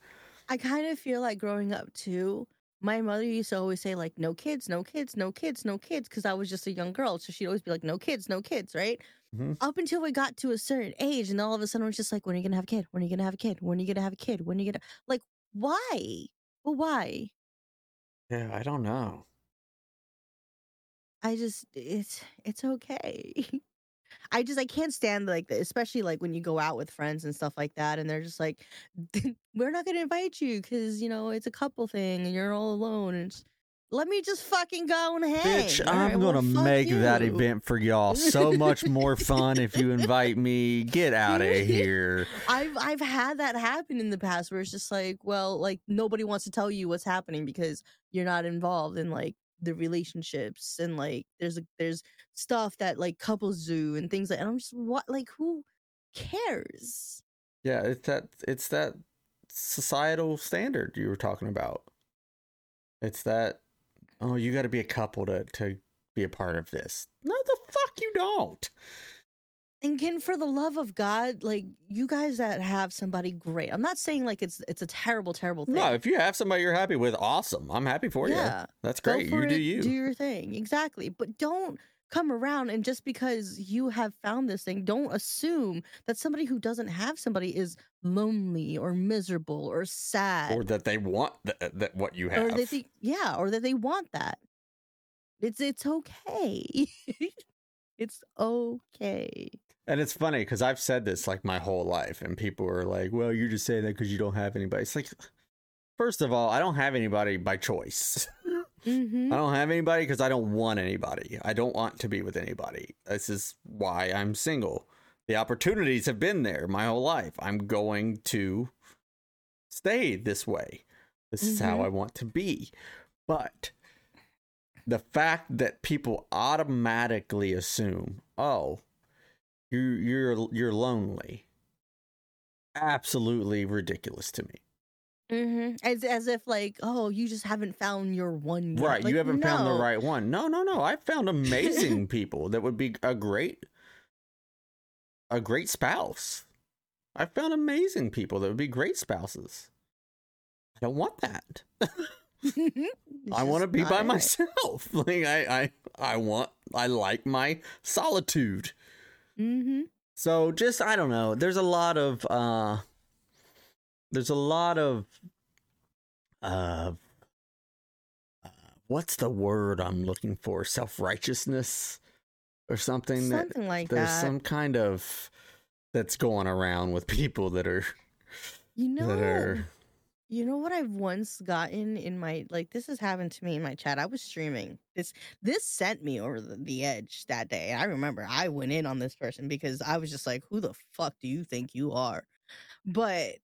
I kind of feel like growing up too. My mother used to always say like, "No kids, no kids, no kids, no kids," because I was just a young girl. So she'd always be like, "No kids, no kids," right? Mhm. Up until we got to a certain age, and all of a sudden we're just like, "When are you gonna have a kid? When are you gonna have a kid? When are you gonna have a kid? When are you gonna like? Why? Well, why? Yeah, I don't know. I just it's it's okay. I just I can't stand like the, especially like when you go out with friends and stuff like that, and they're just like, "We're not gonna invite you because you know it's a couple thing and you're all alone." And it's, let me just fucking go and hang. Bitch. I'm Well, gonna fuck make that event for y'all so much more fun if you invite me. Get out of here. I've I've had that happen in the past where it's just like, well, like nobody wants to tell you what's happening because you're not involved in like the relationships and like there's a, there's stuff that like couples do and things like and I'm just what like who cares? Yeah, it's that it's that societal standard you were talking about. It's that oh, you got to be a couple to to be a part of this. No, the fuck you don't. And can for the love of God, like you guys that have somebody great. I'm not saying like it's it's a terrible, terrible thing. No, if you have somebody you're happy with, awesome. I'm happy for you. yeah. That's great. You do you. Do your thing. Exactly. But don't come around and just because you have found this thing, don't assume that somebody who doesn't have somebody is lonely or miserable or sad. or that they want th- uh, that what you have. or they think yeah, or that they want that. It's it's okay. it's okay. And it's funny because I've said this like my whole life, and people are like, "Well, you're just saying that because you don't have anybody." It's like, first of all, I don't have anybody by choice. hmm I don't have anybody because I don't want anybody. I don't want to be with anybody. This is why I'm single. The opportunities have been there my whole life. I'm going to stay this way. This is how Mhm. I want to be. But the fact that people automatically assume, "Oh, you you're you're lonely." Absolutely ridiculous to me. hmm As as if like, oh, you just haven't found your one yet. Right, Like, you haven't found the right one. No, no, no. I've found amazing people that would be a great a great spouse. I found amazing people that would be great spouses. I don't want that. I want to be by myself. Like I I I want I like my solitude. Mm-hmm. So just I don't know. There's a lot of uh there's a lot of uh, uh what's the word I'm looking for? Self-righteousness or something that Something like there's that. some kind of that's going around with people that are you know, that are you know what I've once gotten in my like this has happened to me in my chat. I was streaming. This this sent me over the, the edge that day. I remember I went in on this person because I was just like, who the fuck do you think you are? But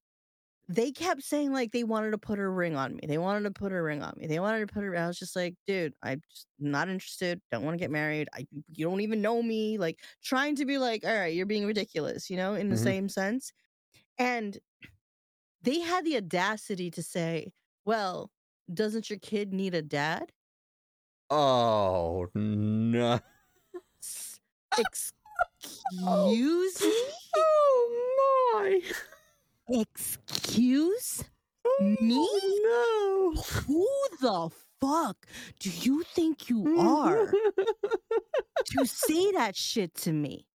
they kept saying like they wanted to put a ring on me. They wanted to put a ring on me. They wanted to put a I was just like, dude, I'm just not interested. Don't want to get married. I you don't even know me. Like trying to be like, all right, you're being ridiculous, you know, in the Mhm. same sense. And they had the audacity to say, well, doesn't your kid need a dad? Oh no. Excuse me? Oh my. Excuse me? Oh, no. Who the fuck do you think you are to say that shit to me?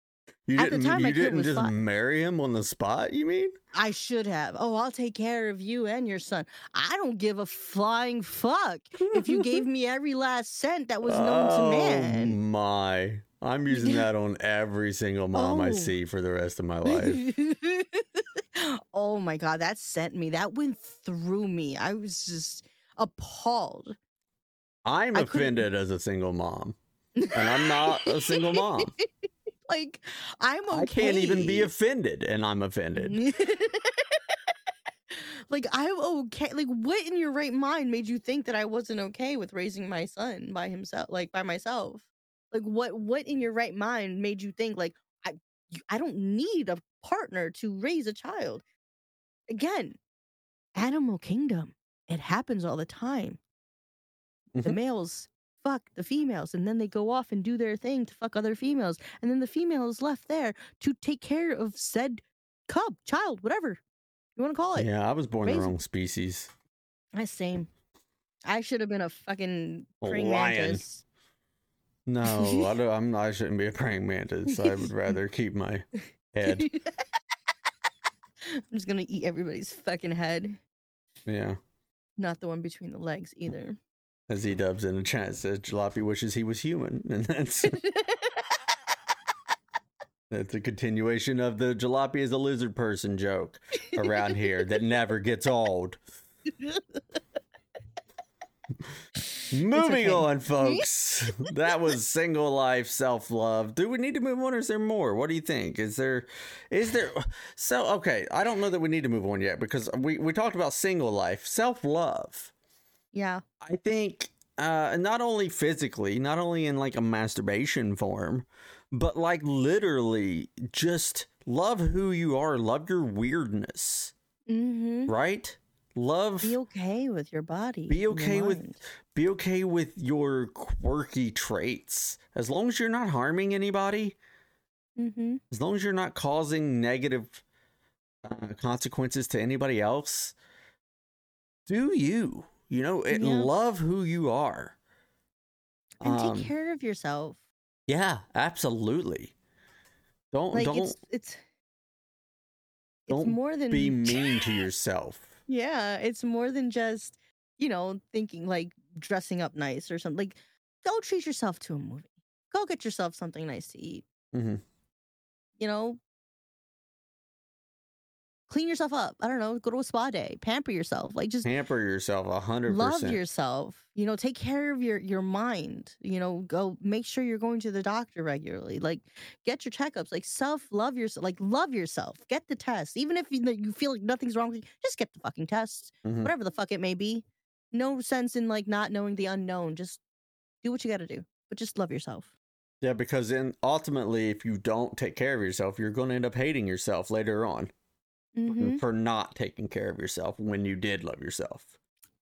You At the didn't, time, my you kid didn't was just five. marry him on the spot, you mean? I should have. Oh, I'll take care of you and your son. I don't give a flying fuck if you gave me every last cent that was known to oh, man. my. I'm using that on every single mom I Oh. see for the rest of my life. oh my god, that sent me. That went through me. I was just appalled. I'm I couldn't- offended as a single mom, and I'm not a single mom. like I'm okay. I can't even be offended, and I'm offended. like I'm okay. Like what in your right mind made you think that I wasn't okay with raising my son by himself, like by myself? Like what what in your right mind made you think like I I don't need a partner to raise a child? Again, animal kingdom. It happens all the time. The Mhm. males fuck the females and then they go off and do their thing to fuck other females and then the female is left there to take care of said cub, child, whatever you want to call it. Yeah, I was born the wrong species. I same. I should have been a fucking praying lion. mantis. No, I don't, I'm. I shouldn't be a praying mantis. I would rather keep my head. I'm just gonna eat everybody's fucking head. Yeah, Not the one between the legs either. As Edubs in the chat says, Jalopy wishes he was human, and that's that's a continuation of the Jalopy is a lizard person joke around here that never gets old. Moving okay. on, folks. that was single life self love. Do we need to move on, or is there more? What do you think? Is there, is there? So okay, I don't know that we need to move on yet because we we talked about single life self love. Yeah. I think uh, not only physically, not only in like a masturbation form, but like literally just love who you are, love your weirdness, Mm-hmm. right? Love Be okay with your body. Be okay with- be okay with your quirky traits as long as you're not harming anybody Mhm. as long as you're not causing negative uh, consequences to anybody else do you you know it, Yeah. love who you are And Um, take care of yourself. yeah absolutely don't Like don't it's it's it's don't more than be mean to yourself Yeah, it's more than just, you know, thinking like dressing up nice or something. Like, go treat yourself to a movie. Go get yourself something nice to eat. Mm-hmm. You know, clean yourself up. I don't know. Go to a spa day. Pamper yourself. Like, just pamper yourself a hundred love yourself. You know, take care of your your mind. You know, go make sure you're going to the doctor regularly. Like, get your checkups. Like, self love yourself. Like, love yourself. Get the test. Even if you, you feel like nothing's wrong with you, just get the fucking test. Mhm. whatever the fuck it may be. No sense in like not knowing the unknown. Just do what you got to do, but just love yourself. yeah because then ultimately if you don't take care of yourself you're going to end up hating yourself later on hmm for not taking care of yourself when you did love yourself.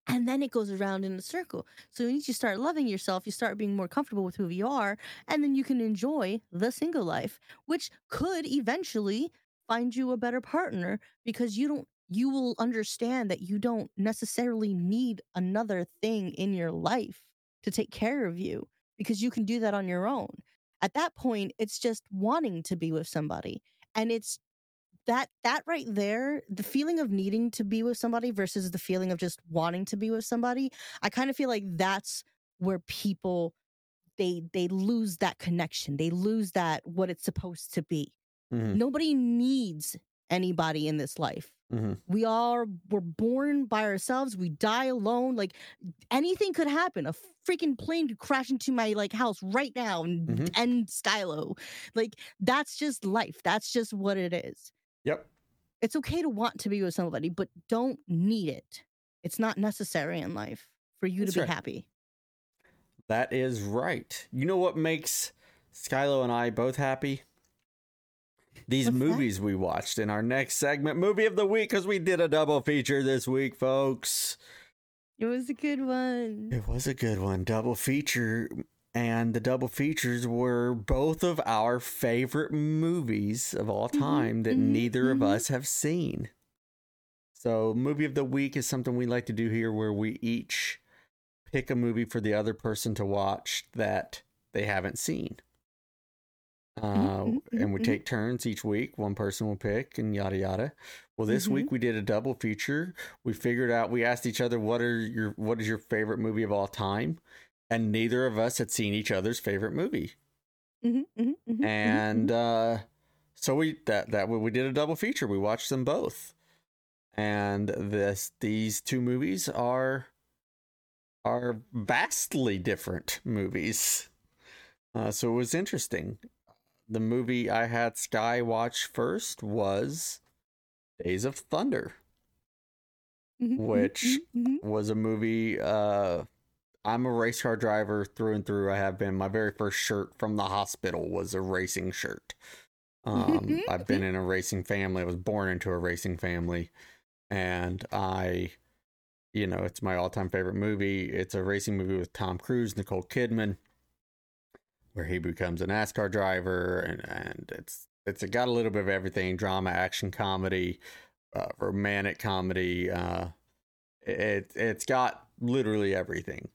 And then it goes around in a circle. So once you start loving yourself, you start being more comfortable with who you are, and then you can enjoy the single life, which could eventually find you a better partner because you don't. You will understand that you don't necessarily need another thing in your life to take care of you because you can do that on your own. At that point, it's just wanting to be with somebody. and it's that that right there the feeling of needing to be with somebody versus the feeling of just wanting to be with somebody i kind of feel like that's where people they they lose that connection they lose that what it's supposed to be Mhm. nobody needs anybody in this life Mhm. we all were born by ourselves we die alone like anything could happen a freaking plane could crash into my like house right now and Mhm. end skylo like that's just life that's just what it is Yep. it's okay to want to be with somebody but don't need it it's not necessary in life for you That's to be right. happy That is right. You know what makes Skylo and I both happy? These What's that? movies we watched in our next segment, movie of the week, because we did a double feature this week, folks. it was a good one It was a good one, double feature, and the double features were both of our favorite movies of all Mhm, time that mhm, neither of mhm. us have seen. So, movie of the week is something we like to do here where we each pick a movie for the other person to watch that they haven't seen. Uh, mhm, and we take turns each week. One person will pick, and yada yada. Well, this week we did a double feature. We figured out. We asked each other, "What are your What is your favorite movie of all time?" And neither of us had seen each other's favorite movie. Mhm, mhm, mhm, mhm, And uh, so we that that we did a double feature. We watched them both, and this these two movies are are vastly different movies. Uh, so it was interesting. The movie I had Sky watch first was Days of Thunder, mhm, mhm, which was a movie. Uh, I'm a race car driver through and through. I have been. My very first shirt from the hospital was a racing shirt. Um, I've been in a racing family. I was born into a racing family, and I, you know, it's my all-time favorite movie. It's a racing movie with Tom Cruise, Nicole Kidman, where he becomes a NASCAR driver, and and it's it's got a little bit of everything: drama, action, comedy, uh, romantic comedy. Uh, it it's got literally everything.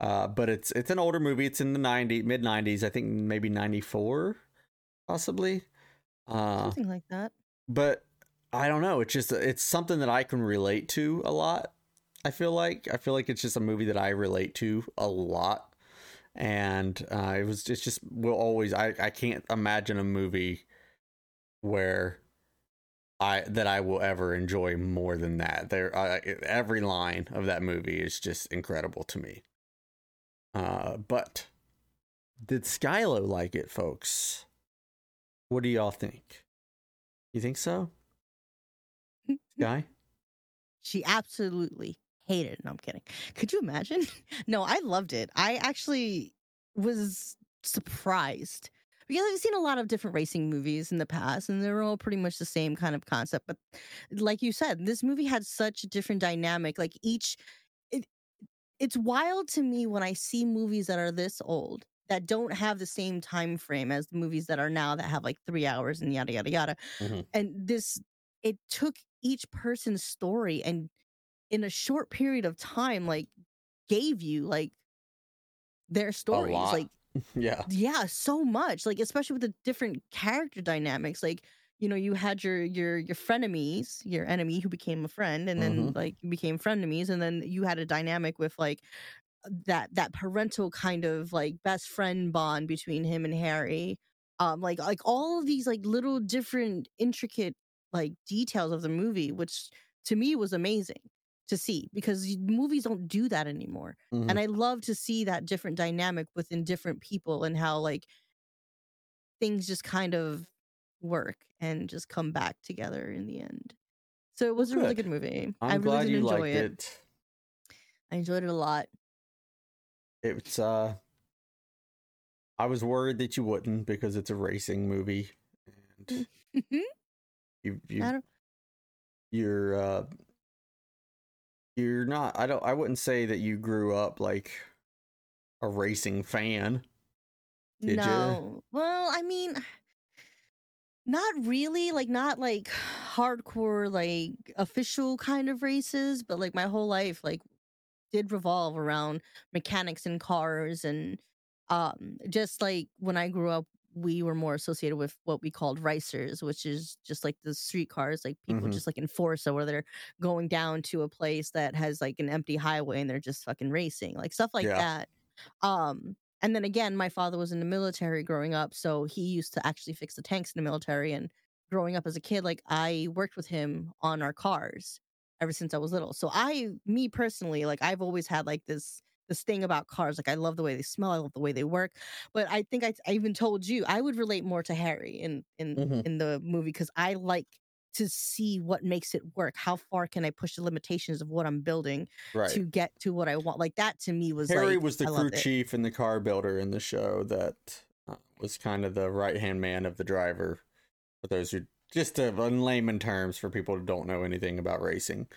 Uh, but it's it's an older movie. It's in the 90 mid 90s, I think maybe 94 possibly. Uh something like that but I don't know, it's just it's something that I can relate to a lot. I feel like I feel like it's just a movie that I relate to a lot. And uh it was it's just will always I I can't imagine a movie where I that I will ever enjoy more than that. There, uh, every line of that movie is just incredible to me. Uh, but did Skylo like it, folks? What do y'all think? You think so, Sky? She absolutely hated it. No, I'm kidding. Could you imagine? No, I loved it. I actually was surprised because I've seen a lot of different racing movies in the past, and they're all pretty much the same kind of concept. But like you said, this movie had such a different dynamic. Like each, it's wild to me when I see movies that are this old that don't have the same time frame as the movies that are now that have like three hours and yada yada yada. Mhm. And this, it took each person's story and in a short period of time, like gave you like their stories, like yeah. yeah so much like especially with the different character dynamics like you know you had your your your frenemies your enemy who became a friend and then like you became frenemies and then you had a dynamic with like that that parental kind of like best friend bond between him and harry um like like all of these like little different intricate like details of the movie which to me was amazing to see because movies don't do that anymore Mhm. and i love to see that different dynamic within different people and how like things just kind of work and just come back together in the end so it was a really good. good movie I'm i really glad did you enjoy liked it. it. i enjoyed it a lot It's uh I was worried that you wouldn't because it's a racing movie and Mhm. you you you're uh you're not I don't I wouldn't say that you grew up like a racing fan. Did no well i mean not really like not like hardcore like official kind of races but like my whole life like did revolve around mechanics and cars and um just like when i grew up we were more associated with what we called ricers, which is just like the street cars, like people Mhm. just like in Forza, where they're going down to a place that has like an empty highway and they're just fucking racing, like stuff like Yeah. that. Um, and then again, my father was in the military growing up, so he used to actually fix the tanks in the military. And growing up as a kid, like I worked with him on our cars ever since I was little. So I, me personally, like I've always had like this this thing about cars. Like I love the way they smell, I love the way they work. But I think I, I even told you I would relate more to Harry in in Mhm. in the movie because I like to see what makes it work. How far can I push the limitations of what I'm building Right. to get to what I want? Like that to me was Harry like was the I crew chief and the car builder in the show that uh, was kind of the right hand man of the driver. For those who, just to, in layman terms, for people who don't know anything about racing,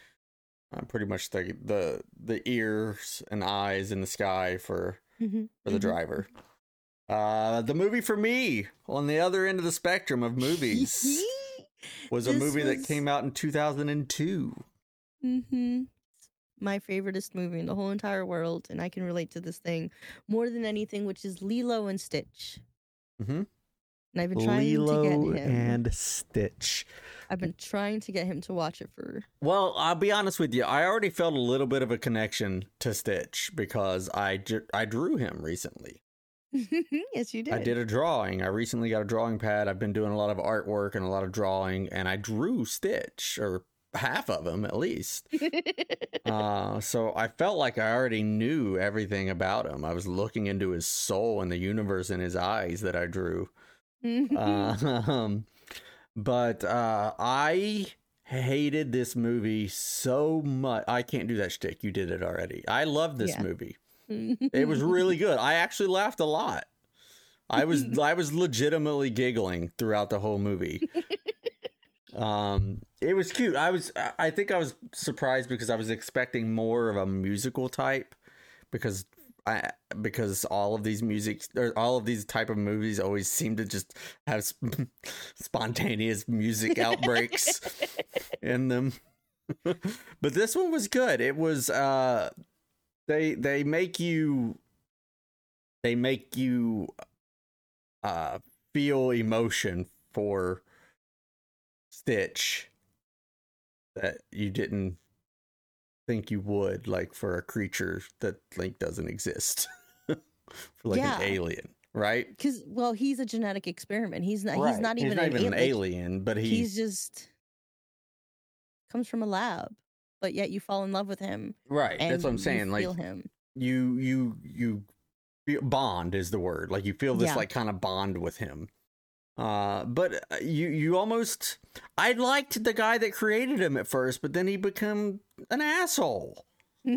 uh, pretty much the the the ears and eyes in the sky for Mhm, for the mhm. driver. Uh, the movie for me on the other end of the spectrum of movies was a This movie that came out in 2002. Mm-hmm. My favoriteest movie in the whole entire world, and I can relate to this thing more than anything, which is Lilo and Stitch. Mm-hmm. And I've been trying Lilo to get him. and Stitch. I've been trying to get him to watch it for. Well, I'll be honest with you. I already felt a little bit of a connection to Stitch because I, I drew him recently. yes, you did. I did a drawing. I recently got a drawing pad. I've been doing a lot of artwork and a lot of drawing, and I drew Stitch, or half of him at least. Uh, so I felt like I already knew everything about him. I was looking into his soul and the universe in his eyes that I drew. Uh, um, but uh, I hated this movie so much. I can't do that shtick. You did it already. I love this Yeah. movie. It was really good. I actually laughed a lot. I was I was legitimately giggling throughout the whole movie. Um, it was cute. I was I- think I was surprised because I was expecting more of a musical type because I because all of these music or all of these type of movies always seem to just have sp- spontaneous music outbreaks in them. but this one was good. It was uh they they make you they make you uh feel emotion for Stitch that you didn't think you would like for a creature that like doesn't exist for like Yeah. an alien right Because well, he's a genetic experiment. He's not. He's not even, an, an, alien. alien but he, he's just comes from a lab, but yet you fall in love with him. right that's what i'm saying like feel him. you you you bond is the word like you feel this Yeah. like kind of bond with him uh but uh, you you almost i liked the guy that created him at first but then he become an asshole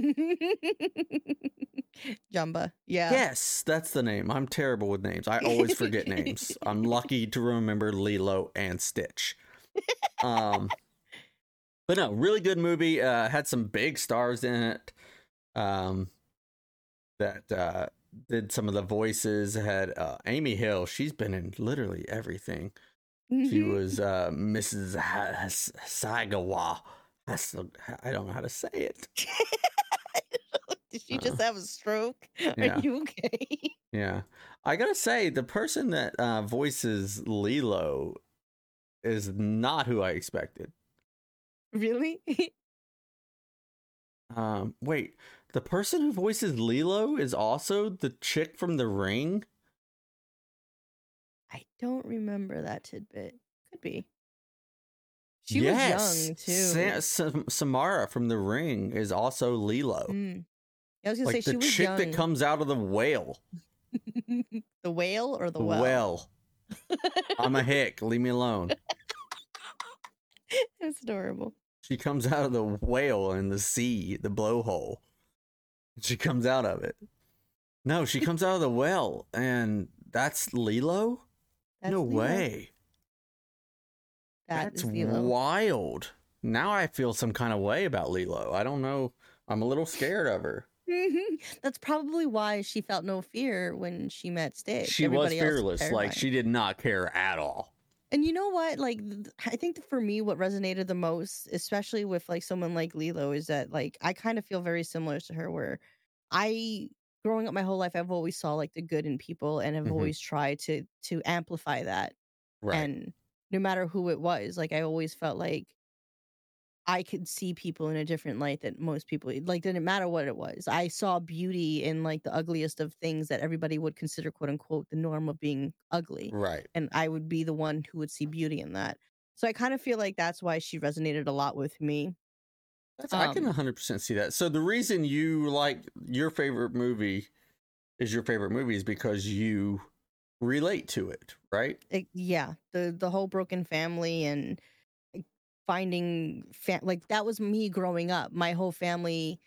Jumba. Yeah. yes that's the name i'm terrible with names i always forget names i'm lucky to remember lilo and stitch um but no really good movie uh had some big stars in it um that uh did some of the voices had uh amy hill she's been in literally everything. She was uh mrs Ha- Has- sagawa i don't know how to say it. Did she just have a stroke? Yeah. Are you okay? yeah. I gotta say the person that uh voices lilo is not who i expected really? um wait the person who voices lilo is also the chick from the ring I don't remember that tidbit. Could be. She yes. was young too. Sa- Sam- Samara from the ring is also Lilo. Mm. I was gonna like say the she was chick young. that comes out of the whale. the whale or the The well? well. I'm a hick. Leave me alone. That's adorable. She comes out of the whale in the sea, the blowhole. She comes out of it. No, she comes out of the well, and that's Lilo? That's no Lilo. way. That that's wild. Now I feel some kind of way about Lilo. I don't know. I'm a little scared of her. That's probably why she felt no fear when she met Stitch. She was Everybody else fearless. Like she did not care at all. And you know what? Like, th- I think for me, what resonated the most, especially with like someone like Lilo, is that like I kind of feel very similar to her, where I growing up my whole life, I've always saw like the good in people, and I've Mhm. always tried to to amplify that. Right. And no matter who it was, like I always felt like I could see people in a different light that most people like didn't matter what it was. I saw beauty in like the ugliest of things that everybody would consider quote unquote the norm of being ugly. right. And I would be the one who would see beauty in that. So I kind of feel like that's why she resonated a lot with me. That's, I can Um, 100% see that. So the reason you like your favorite movie is your favorite movie is because you relate to it, right? it, yeah the the whole broken family and finding fa- like that was me growing up my whole family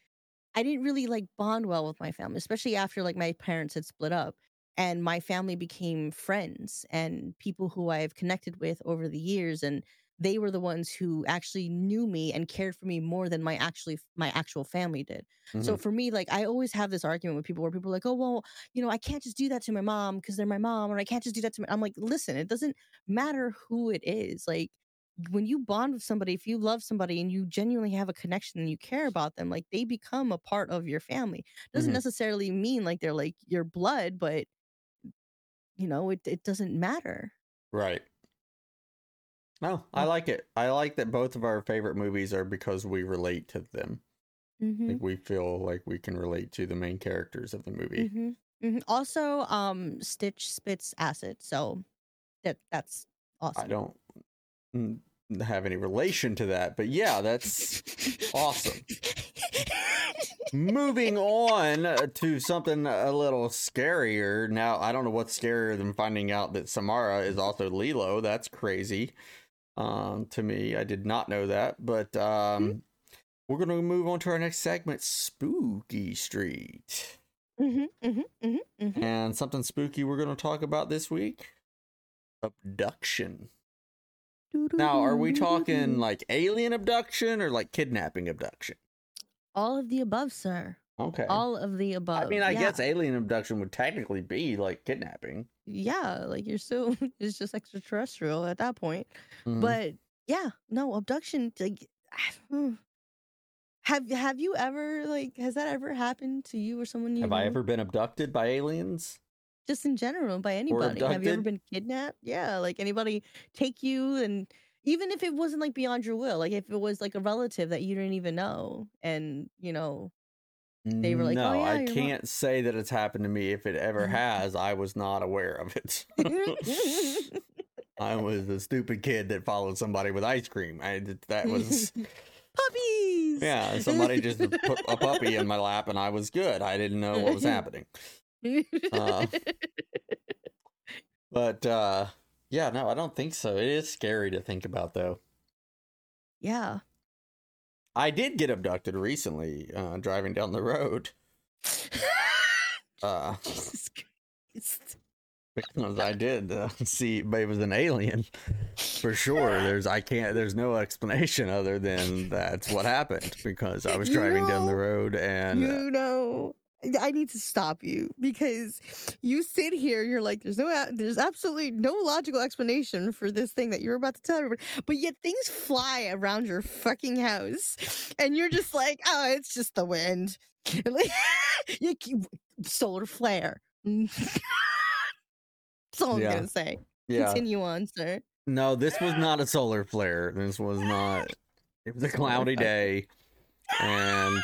i didn't really like bond well with my family especially after like my parents had split up and my family became friends and people who i've connected with over the years and they were the ones who actually knew me and cared for me more than my actually my actual family did so Mhm. for me, like I always have this argument with people where people are like, "Oh, well, you know, I can't just do that to my mom because they're my mom, or I can't just do that to my." I'm like, listen, it doesn't matter who it is. Like when you bond with somebody, if you love somebody and you genuinely have a connection and you care about them, like they become a part of your family. Doesn't Mhm. necessarily mean like they're like your blood, but you know, it it doesn't matter. right. No, I like it. I like that both of our favorite movies are because we relate to them. Mm-hmm. Like we feel like we can relate to the main characters of the movie. hmm hmm Also, um, Stitch spits acid, so that that's awesome. I don't mm, have any relation to that, but yeah, that's awesome. Moving on uh, to something a little scarier. Now, I don't know what's scarier than finding out that Samara is also Lilo. That's crazy um, to me. I did not know that. But um, we're going to move on to our next segment Spooky Street. hmm hmm hmm hmm And something spooky we're going to talk about this week abduction. Now, are we talking like alien abduction or like kidnapping abduction? all of the above, sir? Okay. All of the above. I mean, I yeah. guess alien abduction would technically be like kidnapping. yeah, like you're still it's just extraterrestrial at that point. Mhm. But yeah, no abduction. Like, have have you ever like has that ever happened to you or someone you have I ever been abducted by aliens? Just in general by anybody? Have you ever been kidnapped? Yeah, like anybody take you and even if it wasn't like beyond your will, like if it was like a relative that you didn't even know, and you know, They were like, no, "Oh, yeah, I can't say that it's happened to me. If it ever Mhm. has, I was not aware of it. I was a stupid kid that followed somebody with ice cream. I that was puppies. yeah. Somebody just put a puppy in my lap, and I was good. I didn't know what was happening. Uh, But uh yeah, no, I don't think so. It is scary to think about though. yeah. I did get abducted recently, uh driving down the road. Uh Jesus Christ. because I did uh, see but it was an alien for sure. There's I can't there's no explanation other than that's what happened because I was You driving down the road and you know, I need to stop you because you sit here. You're like, there's no, there's absolutely no logical explanation for this thing that you're about to tell everybody. But yet things fly around your fucking house, and you're just like, oh, it's just the wind. Like, you keep, solar flare. That's all I'm Yeah. gonna say. yeah. Continue on, sir. No, this was not a solar flare. This was not. It was a cloudy day, and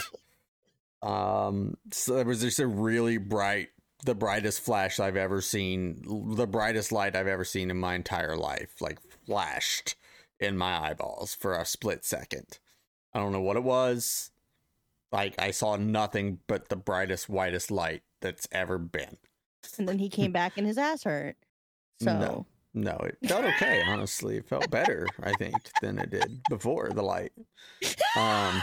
um, so there was just a really bright, the brightest flash I've ever seen, the brightest light I've ever seen in my entire life, like flashed in my eyeballs for a split second. I don't know what it was. Like I saw nothing but the brightest, whitest light that's ever been. And then he came back and his ass hurt. So. No. No, it felt okay. Honestly, it felt better. I think than it did before the light. Um,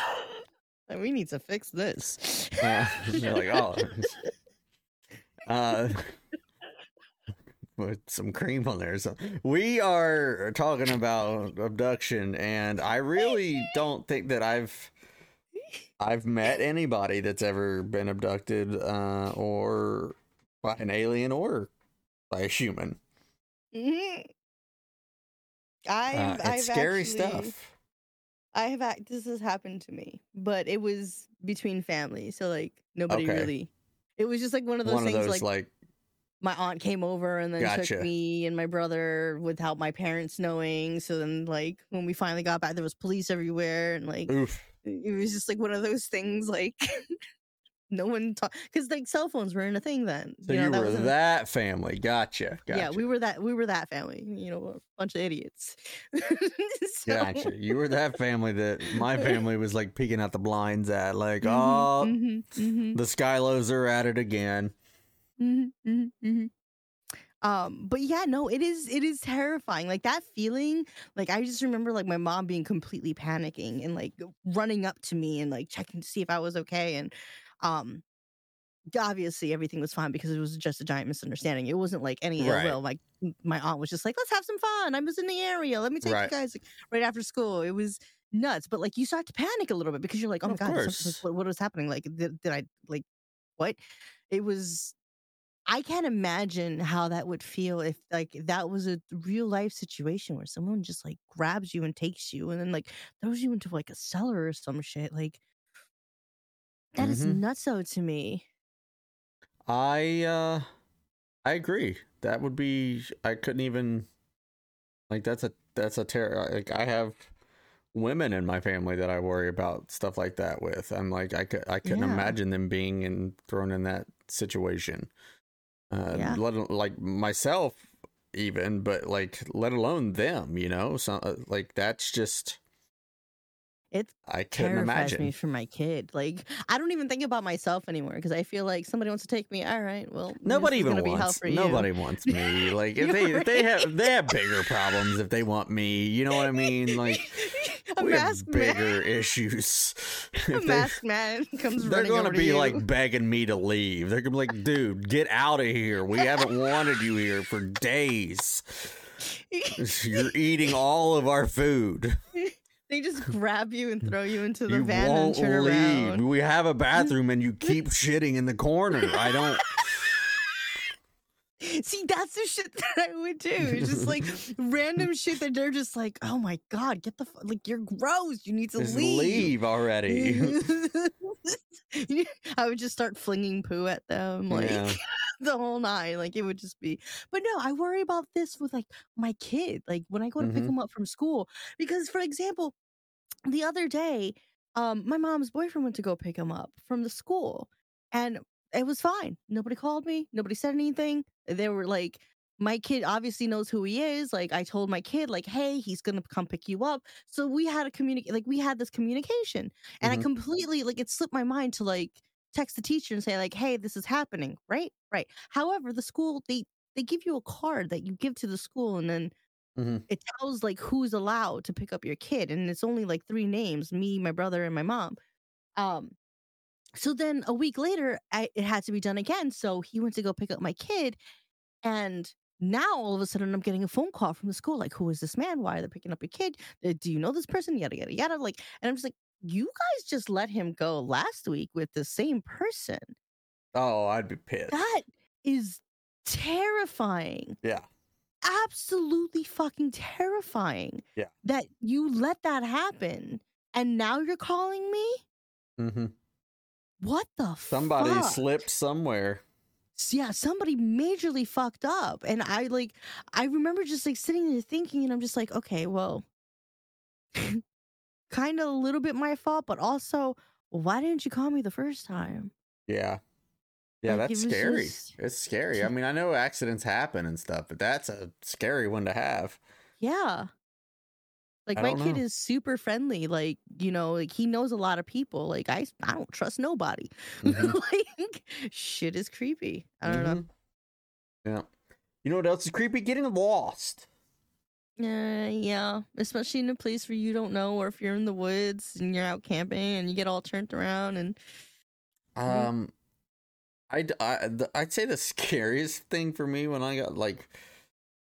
And we need to fix this. uh, like, oh, uh, with some cream on there. So we are talking about abduction, and I really don't think that I've I've met anybody that's ever been abducted, uh, or by an alien or by a human. Mm-hmm. I've, Uh, it's I've scary actually- stuff. I have act- this has happened to me, but it was between family, so like nobody Okay. really. It was just like one of those One of things those like, like, my aunt came over and then Gotcha. took me and my brother without my parents knowing. So then like when we finally got back there was police everywhere and like oof. it was just like one of those things like no one talked because like cell phones were in a thing then. So you, know, were wasn't- that family. Gotcha. Gotcha. Yeah, we were that we were that family, you know, a bunch of idiots. So- Gotcha. You were that family that my family was like peeking out the blinds at, like, Mhm, oh, mhm, mhm. the Skylos are at it again. hmm hmm hmm Um, but yeah, no, it is it is terrifying. Like that feeling, like I just remember like my mom being completely panicking and like running up to me and like checking to see if I was okay. And um obviously everything was fine because it was just a giant misunderstanding. It wasn't like any ill Right. will. Like my aunt was just like, let's have some fun. I was in the area. Let me take Right. you guys like, right after school. It was nuts. But like you start to panic a little bit because you're like, oh my Of god, was- what, what was happening? Like did, did I like what? It was I can't imagine how that would feel if like that was a real life situation where someone just like grabs you and takes you and then like throws you into like a cellar or some shit. Like that is Mhm. nutso to me. I uh I agree. That would be I couldn't even like that's a that's a terror like I have women in my family that I worry about stuff like that with. I'm like I could I couldn't Yeah. imagine them being in thrown in that situation. Uh Yeah. let like myself even, but like let alone them, you know? So uh, like that's just It I couldn't terrifies imagine. me for my kid. Like I don't even think about myself anymore because I feel like somebody wants to take me. All right, well, Nobody even gonna be hell wants. for you. Nobody wants me. Like if they if they have they have bigger problems if they want me. You know what I mean? Like a we have masked man, bigger issues. a they, masked man comes they're going to be you. like begging me to leave. They're going to be like, "Dude, get out of here. We haven't wanted you here for days. You're eating all of our food. They just grab you and throw you into the you van and turn leave. around. We have a bathroom and you keep shitting in the corner. I don't See, that's the shit that I would do. It's just like random shit that they're just like, oh my god, get the fu- like you're gross. You need to just leave. leave already." I would just start flinging poo at them, like Yeah. the whole nine. Like it would just be. But no, I worry about this with like my kid. Like when I go to pick Mhm. him up from school, because for example, the other day, um, my mom's boyfriend went to go pick him up from the school, and it was fine. Nobody called me. Nobody said anything. They were like, my kid obviously knows who he is. Like I told my kid, like, hey, he's gonna come pick you up. So we had a communicate, like we had this communication, and Mhm. I completely like it slipped my mind to like text the teacher and say like, hey, this is happening, right? Right. However, the school they they give you a card that you give to the school, and then Mhm. it tells like who's allowed to pick up your kid, and it's only like three names: me, my brother, and my mom. Um. So then a week later, I, it had to be done again. So he went to go pick up my kid, and now all of a sudden I'm getting a phone call from the school, like, "Who is this man? Why are they picking up your kid? Uh, Do you know this person? Yada yada yada." Like, and I'm just like, "You guys just let him go last week with the same person. Oh, I'd be pissed. That is terrifying. Yeah. Absolutely fucking terrifying. Yeah. That you let that happen, and now you're calling me. hmm What the Somebody fuck? slipped somewhere. yeah, somebody majorly fucked up. And I like, I remember just like sitting there thinking, and I'm just like, okay, well, kind of a little bit my fault, but also, why didn't you call me the first time? Yeah. Yeah, Like, that's it scary. just- It's scary. I mean, I know accidents happen and stuff, but that's a scary one to have. Yeah. Like I my kid know. is super friendly. Like, you know, like he knows a lot of people. Like I I don't trust nobody. Mhm. like shit is creepy. I don't know. Mhm. Yeah. You know what else is creepy? Getting lost. Uh, yeah, especially in a place where you don't know, or if you're in the woods and you're out camping and you get all turned around and. Um, I'd I, I'd say the scariest thing for me when I got like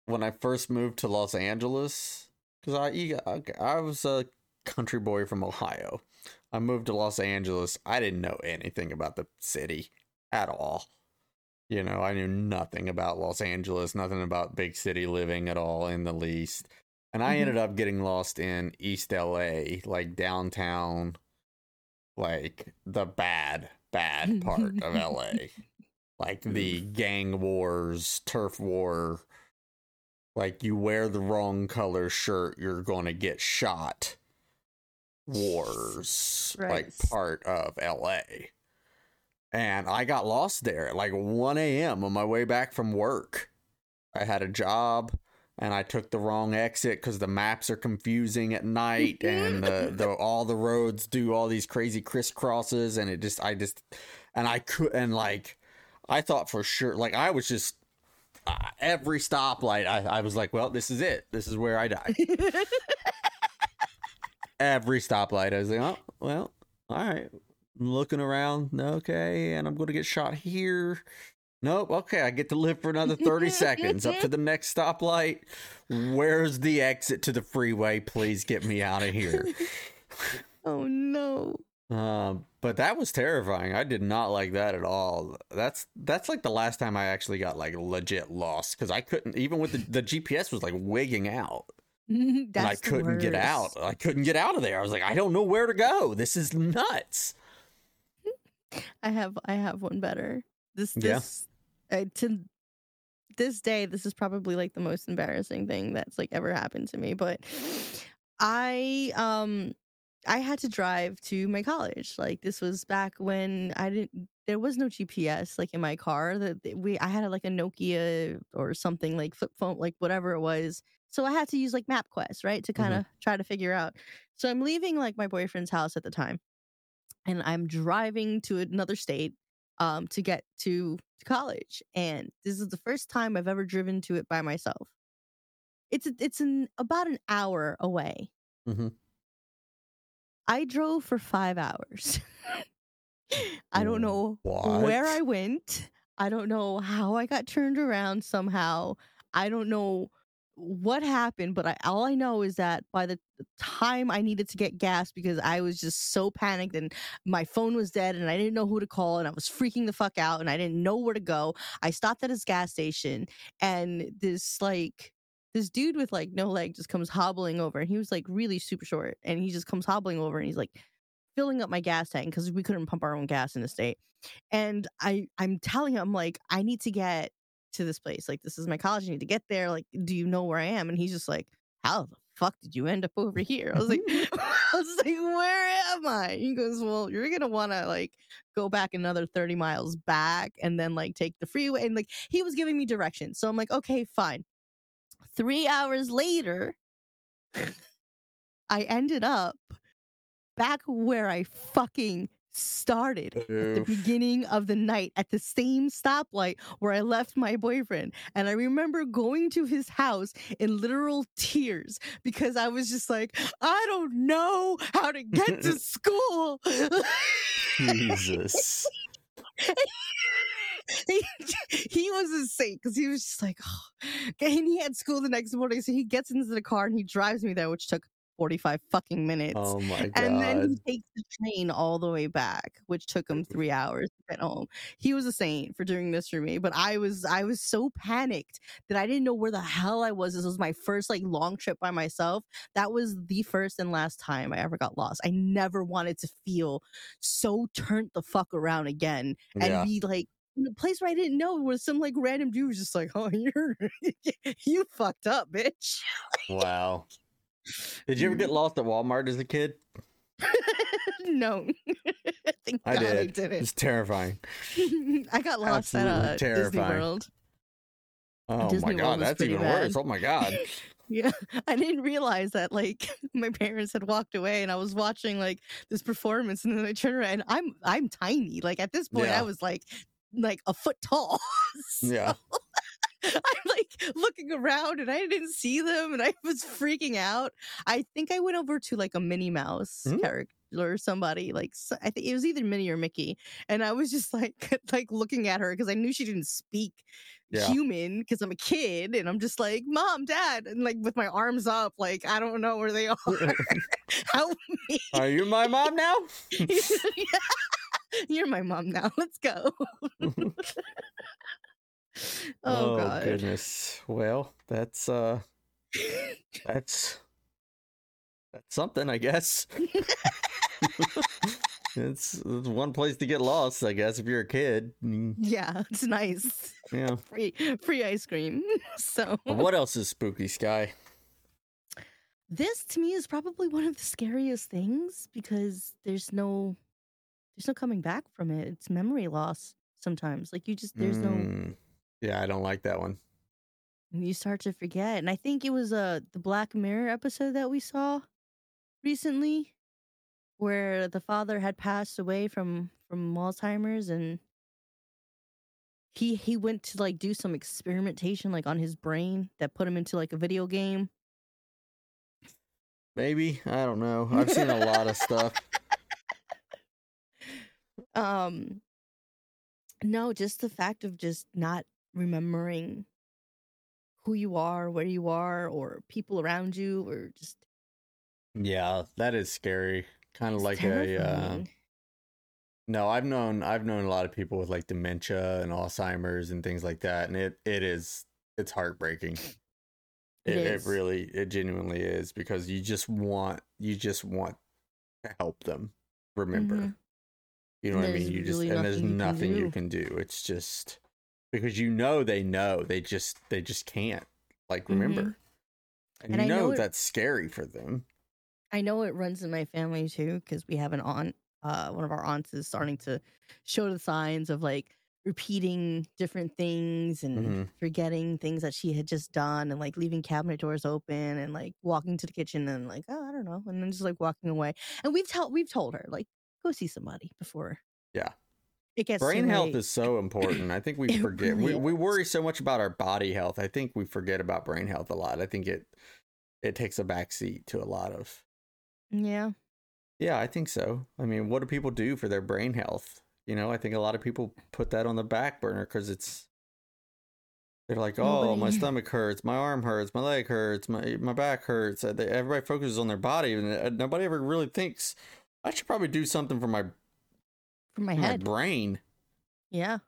when I first moved to Los Angeles because I, I was a country boy from Ohio. I moved to Los Angeles. I didn't know anything about the city at all. You know, I knew nothing about Los Angeles, nothing about big city living at all in the least. And I Mhm. ended up getting lost in East LA, like downtown, like the bad bad part of LA. Like mm. the gang wars, turf war. Like you wear the wrong color shirt, you're going to get shot. Wars, like part of LA. And I got lost there at like 1 a.m. on my way back from work. I had a job and I took the wrong exit because the maps are confusing at night and the, the all the roads do all these crazy crisscrosses and it just I just and I could and like I thought for sure like I was just uh, every stoplight I, I was like well this is it. This is where I die. Every stoplight I was like oh well all right. I'm looking around okay and I'm gonna get shot here Nope. Okay, I get to live for another 30 seconds up to the next stoplight. Where's the exit to the freeway? Please get me out of here. oh no. Um, but that was terrifying. I did not like that at all. That's that's like the last time I actually got like legit lost because I couldn't even with the, the GPS was like wigging out and I couldn't get out. I couldn't get out of there. I was like, I don't know where to go. This is nuts. I have I have one better. This Yeah. this uh, to this day this is probably like the most embarrassing thing that's like ever happened to me, but I um I had to drive to my college. Like this was back when I didn't there was no GPS like in my car that that we I had like a Nokia or something like flip phone like whatever it was. So I had to use like MapQuest, right? To kind of try to figure out. So I'm leaving like my boyfriend's house at the time and I'm driving to another state um to get to, to college and this is the first time I've ever driven to it by myself. It's a- it's an about an hour away. Mm-hmm. I drove for 5 hours. I don't know What? where I went. I don't know how I got turned around somehow. I don't know what happened, but I, all I know is that by the time I needed to get gas because I was just so panicked and my phone was dead and I didn't know who to call and I was freaking the fuck out and I didn't know where to go. I stopped at his gas station and this like this dude with like no leg just comes hobbling over and he was like really super short and he just comes hobbling over and he's like filling up my gas tank because we couldn't pump our own gas in the state and i i'm telling him like i need to get to this place like this is my college i need to get there like do you know where i am? And he's just like how the fuck did you end up over here? I was like i was like where am i? He goes well you're gonna want to like go back another 30 miles back and then like take the freeway. And like he was giving me directions so i'm like okay fine. Three hours later i ended up back where i fucking started at the beginning of the night at the same stoplight where I left my boyfriend. And I remember going to his house in literal tears because I was just like, I don't know how to get to school. Jesus. he, he was insane because he was just like, oh. and he had school the next morning. So he gets into the car and he drives me there, which took 45 fucking minutes. Oh my god. And then he takes the train all the way back, which took him mm-hmm. three hours to get home. He was a saint for doing this for me, but I was I was so panicked that I didn't know where the hell I was. This was my first like long trip by myself. That was the first and last time I ever got lost. I never wanted to feel so turned the fuck around again and yeah. be like in a place where I didn't know where some like random dude was just like, oh, you're you fucked up, bitch. Wow. Did you ever get lost at Walmart as a kid? no. Thank I God I did. didn't. It's terrifying. I got lost at Absolutely uh, Disney. World. Oh Disney my World god, that's even bad. worse. Oh my god. Yeah, I didn't realize that like my parents had walked away, and I was watching like this performance, and then I turned around, and I'm I'm tiny. Like at this point, Yeah. I was like like a foot tall. So Yeah. I'm like looking around, and I didn't see them, and I was freaking out. I think I went over to like a Minnie Mouse Hmm? character or somebody like I think it was either Minnie or Mickey, and I was just like like looking at her because I knew she didn't speak Yeah. human because I'm a kid and I'm just like, Mom, Dad, and like with my arms up, like I don't know where they are. Help me. Are you my mom now? You're my mom now. Let's go. oh, god. goodness. Well, that's uh that's that's something, I guess. it's, it's one place to get lost, I guess, if you're a kid. Mm, Yeah, it's nice. Yeah. Free free ice cream. So what else is spooky, Sky? this to me is probably one of the scariest things because there's no there's no coming back from it. It's memory loss sometimes. Like you just there's no Mm, Yeah, I don't like that one. you start to forget. And I think it was uh the Black Mirror episode that we saw recently where the father had passed away from from Alzheimer's and he he went to like do some experimentation like on his brain that put him into like a video game. Maybe. I don't know. I've seen a lot of stuff. Um no, just the fact of just not remembering who you are, where you are, or people around you, or just Yeah, that is scary. Kind of like a uh, no, I've known I've known a lot of people with like dementia and Alzheimer's and things like that, and it it is it's heartbreaking. It It, really it genuinely is because you just want you just want to help them remember. Mhm. You know what I mean? You just really and there's nothing you can you can do. It's just because you know they know they just they just can't like remember, and, Mm-hmm. And you I know know it- that's scary for them. I know it runs in my family too because we have an aunt. Uh, one of our aunts is starting to show the signs of like repeating different things and Mhm. forgetting things that she had just done and like leaving cabinet doors open and like walking to the kitchen and like oh I don't know and then just like walking away. And we've told we've told her like go see somebody before. Yeah. It gets Brain health is so important. I think we forget. really we, we worry so much about our body health. I think we forget about brain health a lot. I think it it takes a backseat to a lot of. yeah. Yeah, I think so. I mean, what do people do for their brain health? You know, I think a lot of people put that on the back burner because it's. They're like, oh, my stomach hurts, my arm hurts, my leg hurts, my my back hurts. Uh, Everybody focuses on their body, and uh, nobody ever really thinks I should probably do something for my From my my head. brain. Yeah.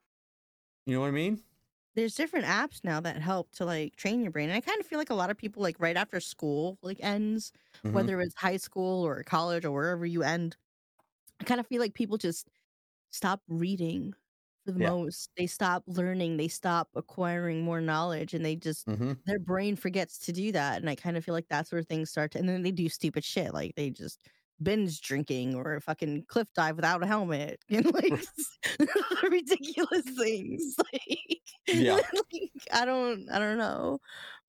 You know what I mean? there's different apps now that help to like train your brain and i kind of feel like a lot of people like right after school like ends Mhm. whether it's high school or college or wherever you end i kind of feel like people just stop reading for the Yeah. most they stop learning they stop acquiring more knowledge and they just Mhm. their brain forgets to do that and i kind of feel like that's where things start to and then they do stupid shit like they just binge drinking or a fucking cliff dive without a helmet and like ridiculous things like Yeah. like, i don't i don't know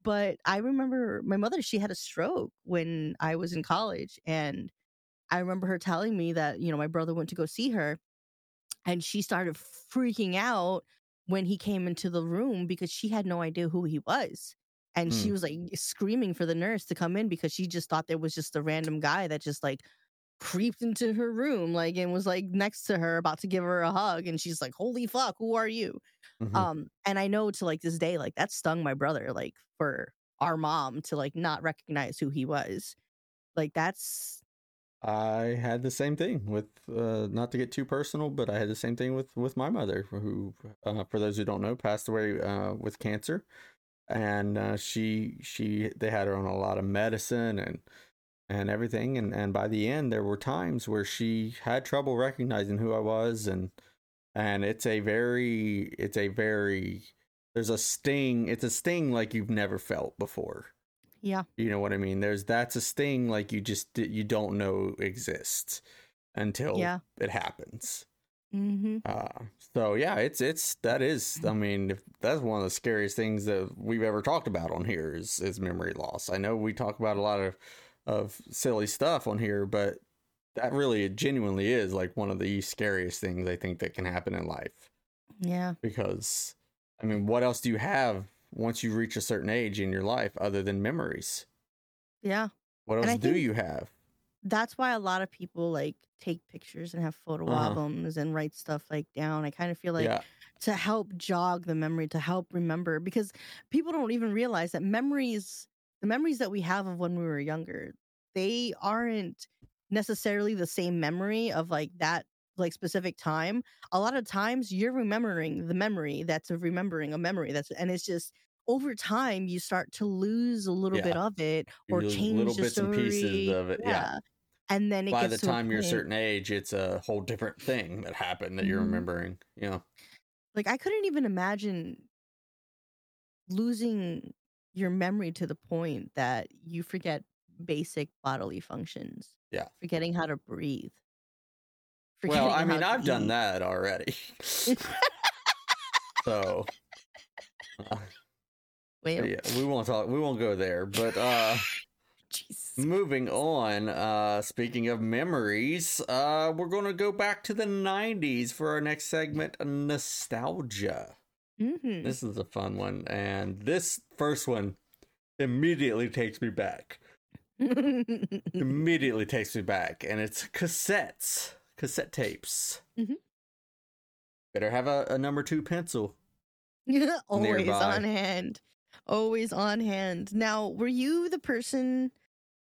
but i remember my mother she had a stroke when i was in college and i remember her telling me that you know my brother went to go see her and she started freaking out when he came into the room because she had no idea who he was and she Hmm. was like screaming for the nurse to come in because she just thought there was just a random guy that just like creeped into her room like and was like next to her about to give her a hug and she's like holy fuck who are you? Mhm. um and i know to like this day like that stung my brother like for our mom to like not recognize who he was. Like that's I had the same thing with uh, not to get too personal, but I had the same thing with with my mother, who, uh, for those who don't know, passed away uh, with cancer, and uh, she she they had her on a lot of medicine and and everything, and and by the end there were times where she had trouble recognizing who I was, and and it's a very it's a very there's a sting it's a sting like you've never felt before yeah you know what I mean? There's that's a sting like you just you don't know exists until yeah it happens. mm-hmm Uh, so yeah, it's it's that is. I mean, if, that's one of the scariest things that we've ever talked about on here is is memory loss. I know we talk about a lot of of silly stuff on here, but that really it genuinely is like one of the scariest things I think that can happen in life yeah because I mean, what else do you have once you reach a certain age in your life other than memories? yeah What else do you have? that's why a lot of people like take pictures and have photo Uh-huh. albums and write stuff like down i kind of feel like yeah, to help jog the memory to help remember because people don't even realize that memories the memories that we have of when we were younger they aren't necessarily the same memory of like that like specific time a lot of times you're remembering the memory that's of remembering a memory that's and it's just over time you start to lose a little Yeah. bit of it or change little the bits and pieces of it, yeah. and then it by the time you're a certain age, it's a whole different thing that happened that you're Mhm. remembering. You know, like I couldn't even imagine losing your memory to the point that you forget basic bodily functions. Yeah. Forgetting how to breathe. well, I mean, I've done that already. so, uh, Well, yeah, we won't talk. We won't go there. But uh, moving on. Uh, speaking of memories, uh, we're going to go back to the '90s for our next segment, nostalgia. Mhm. This is a fun one, and this first one immediately takes me back. immediately takes me back, and it's cassettes, cassette tapes. Mhm. Better have a, a number two pencil. Always Nearby. on hand. Always on hand. Now, were you the person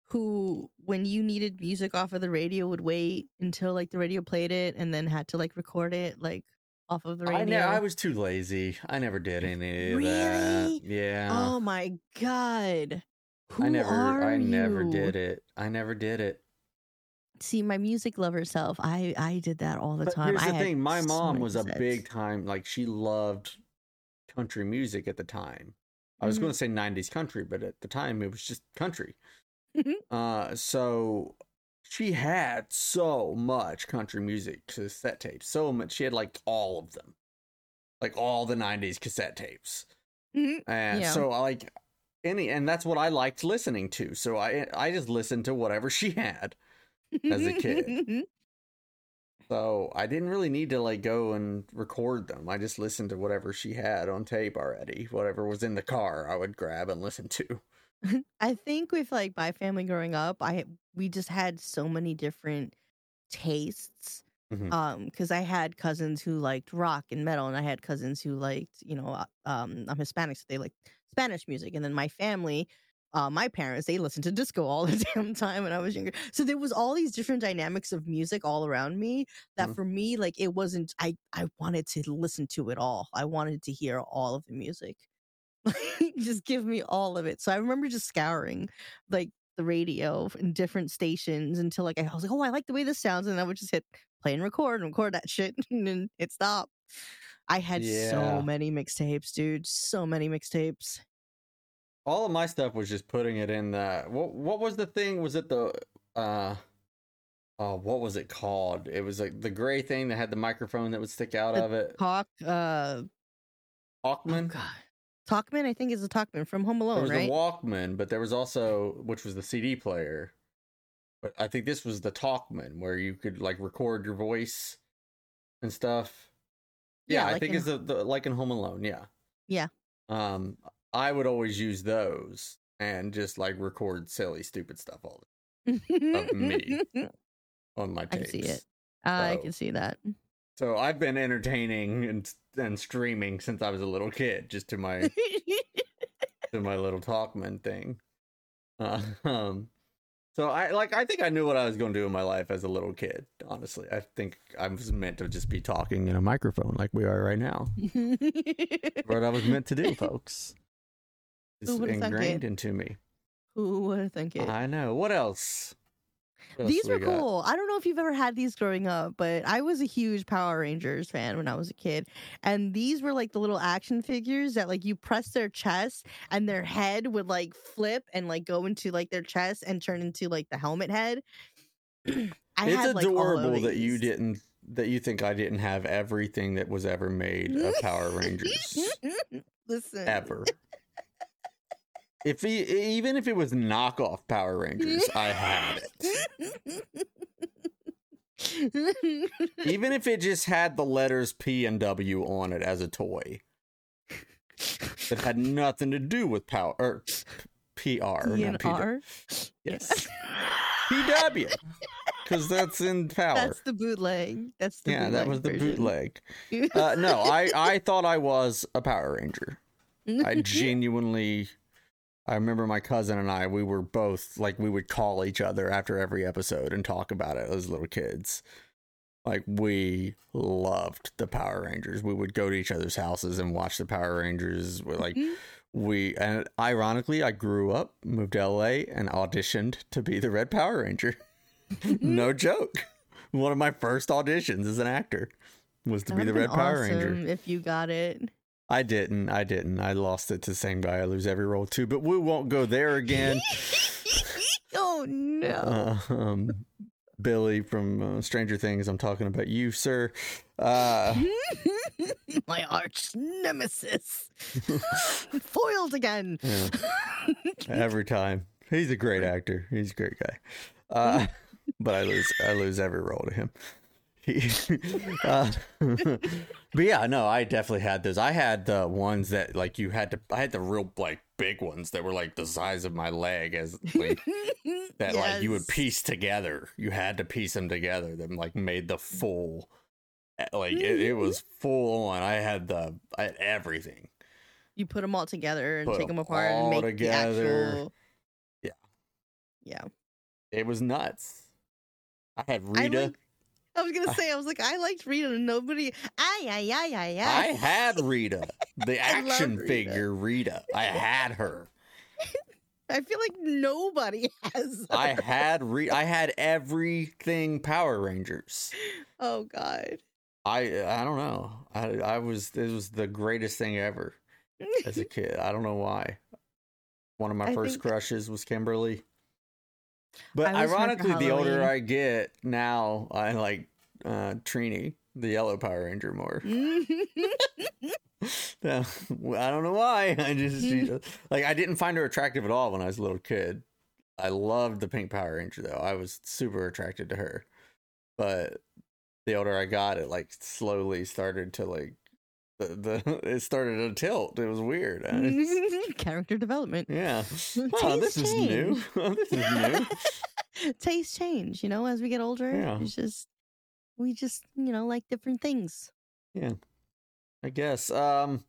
who, when you needed music off of the radio, would wait until like the radio played it and then had to like record it like off of the radio? I, ne- I was too lazy. I never did any of that. Really? Yeah. Oh my god. Who I never are I never did it. I never did it. See, my music lover self, I I did that all the But time. here's I the had thing, my so mom was a big time like she loved country music at the time. I was Mhm. going to say 90s country, but at the time it was just country. Uh so she had so much country music cassette tapes. So much she had like all of them. Like all the 90s cassette tapes. Mhm. And Yeah. so like any and that's what I liked listening to. So I I just listened to whatever she had. As a kid. So I didn't really need to like go and record them. I just listened to whatever she had on tape already. Whatever was in the car, I would grab and listen to. I think with like my family growing up, I we just had so many different tastes. Mhm. Um, because I had cousins who liked rock and metal, and I had cousins who liked, you know, uh, um, I'm Hispanic, so they like Spanish music, and then my family, uh, my parents, they listened to disco all the damn time when I was younger. So there was all these different dynamics of music all around me that Mhm. for me, like it wasn't. I I wanted to listen to it all. I wanted to hear all of the music. just give me all of it. So I remember just scouring like the radio in different stations until like I was like, oh, I like the way this sounds, and I would just hit play and record and record that shit, and then it stopped. I had Yeah. so many mixtapes, dude. So many mixtapes. All of my stuff was just putting it in the what what was the thing? Was it the uh oh what was it called? It was like the gray thing that had the microphone that would stick out The of it. Hawk, uh, oh god, Talkman. I think is a Talkman from Home Alone, There was right? the Walkman, but there was also which was the CD player. But I think this was the Talkman where you could like record your voice and stuff. Yeah, Yeah, I like think in- it's the, the like in Home Alone. Yeah. Yeah. Um, I would always use those and just like record silly, stupid stuff all of me. on my page. I can see it. I So- can see that. So I've been entertaining and and streaming since I was a little kid, just to my to my little Talkman thing. Uh, um, so I like I think I knew what I was going to do in my life as a little kid. Honestly, I think I was meant to just be talking in a microphone like we are right now. What I was meant to do, folks. It's thunk ingrained into me. Who would have think it? I know. What else? What These we were got? cool. I don't know if you've ever had these growing up, but I was a huge Power Rangers fan when I was a kid. And these were like the little action figures that like you press their chest and their head would like flip and like go into like their chest and turn into like the helmet head. I it's had, like, adorable that you didn't that you think I didn't have everything that was ever made of Power Rangers Listen. ever. If he, even if it was knockoff Power Rangers, I had it. Even if it just had the letters P and W on it as a toy, that had nothing to do with power or P- PR. not P- DNR? Yes, PW, because that's in power. That's the bootleg. That's the yeah, that was the version. bootleg. Uh, no, I I thought I was a Power Ranger. I genuinely I remember my cousin and I we were both like we would call each other after every episode and talk about it as little kids. Like we loved the Power Rangers. We would go to each other's houses and watch the Power Rangers. We're like mm-hmm. we and ironically I grew up, moved to LA and auditioned to be the Red Power Ranger. Mm-hmm. no joke. One of my first auditions as an actor was to That be the Red Power Ranger. If you got it. I didn't. I didn't. I lost it to the same guy. I lose every role too. But we won't go there again. oh no. Uh, um, Billy from uh, Stranger Things. I'm talking about you, sir. Uh, My arch nemesis. Foiled again. yeah, every time. He's a great actor. He's a great guy. Uh, but I lose. I lose every role to him. He, uh, but yeah, no, I definitely had those. I had the ones that like you had to. I had the real like big ones that were like the size of my leg, as like that like you would piece together. You had to piece them together. Them like made the full. eh, Like it, it was full on. I had the. I had everything. You put them all together and Put take 'em them apart all and make together. the actual. Yeah. Yeah. It was nuts. I had I Rita. like- I was gonna say, I was like, I liked Rita, and nobody. Ay, ay, ay, ay, I had Rita, the action Rita. figure Rita. I had her. I feel like nobody has. I had Rita. I had everything Power Rangers. Oh God. I I don't know. I I was it was the greatest thing ever as a kid. I don't know why. One of my I first crushes was Kimberly. But I was her for ironically, the older I get now, I like uh Trini, the yellow Power Ranger, more. I don't know why. I just she just- like I didn't find her attractive at all when I was a little kid. I loved the Pink Power Ranger though. I was super attracted to her. But the older I got, it like slowly started to like the, the it started to tilt. It was weird. Character development. yeah. Oh, this is new. this is new. Taste change, you know, as we get older. Yeah. It's just we just, you know, like different things. Yeah, I guess. Um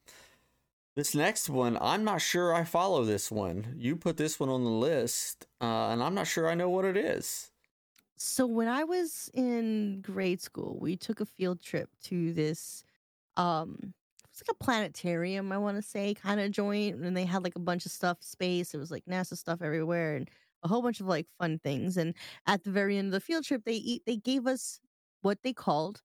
this next one, I'm not sure I follow this one. You put this one on the list, uh, and I'm not sure I know what it is. So when I was in grade school, we took a field trip to this um was like a planetarium, I want to say, kind of joint, and they had like a bunch of stuff, space. It was like NASA stuff everywhere and a whole bunch of like fun things. And at the very end of the field trip, they eat they gave us what they called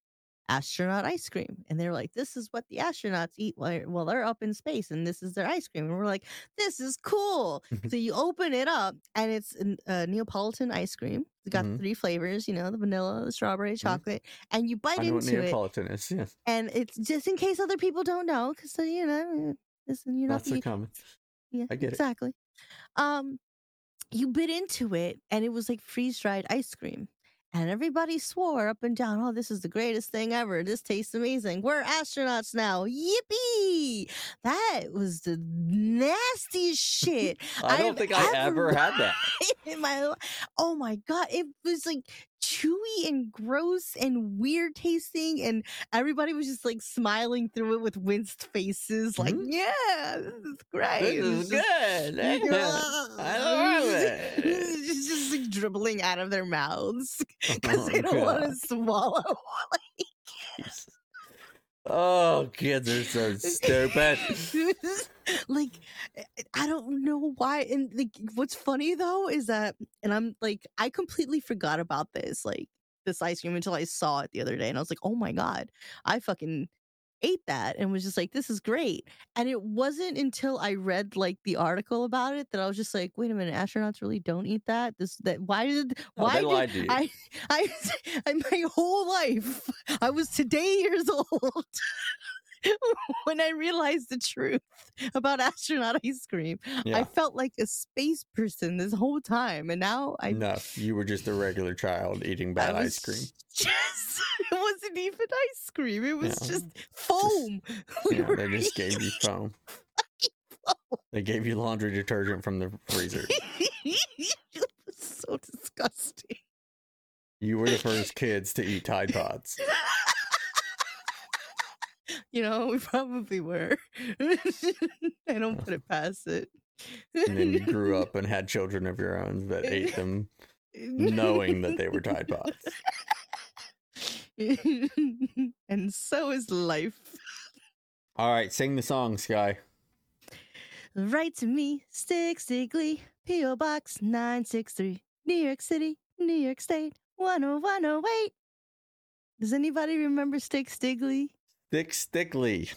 astronaut ice cream. And they're like, this is what the astronauts eat while, while they're up in space, and this is their ice cream. And we're like, this is cool. so you open it up, and it's a Neapolitan ice cream. It's got Mhm. three flavors, you know, the vanilla, the strawberry, chocolate, and you bite I know what into it. Neapolitan is. Yes, And it's just in case other people don't know, because you know, listen, you're not not so the, common. yeah, I get it. exactly. Um, you bit into it, and it was like freeze dried ice cream. And everybody swore up and down, "Oh, this is the greatest thing ever! This tastes amazing. We're astronauts now! Yippee!" That was the nastiest shit I don't I've think I ever ever- had that. in my li- oh my god it was like chewy and gross and weird tasting and everybody was just like smiling through it with winced faces like Mhm. yeah this is great This is just- good. I love it. It's just like dribbling out of their mouths because Oh, they don't want to swallow Oh, kids are so stupid. like I- I don't know why. And like, what's funny though is that, and I'm like, I completely forgot about this, like this ice cream until I saw it the other day, and I was like, oh my god, I fucking ate that and was just like, this is great. And it wasn't until I read like the article about it that I was just like, wait a minute, astronauts really don't eat that. This that why did Oh, why they did lied to you. I, I, I, my whole life, I was today years old when I realized the truth about astronaut ice cream. I felt like a space person this whole time, and now I. No, you were just a regular child eating bad ice cream. Just, it wasn't even ice cream. It was Yeah. just foam. We Yeah, were they just gave you foam. They gave you laundry detergent from the freezer. it was so disgusting. You were the first kids to eat Tide Pods. You know, we probably were. I don't put it past it. And then you grew up and had children of your own that eh, ate them knowing that they were Tide Pods. and so is life. All right, sing the song, Sky. Write to me, Stick Stickly, P.O. Box 963, New York City, New York State 10108. Does anybody remember Stick Stickly? Stick Stickly.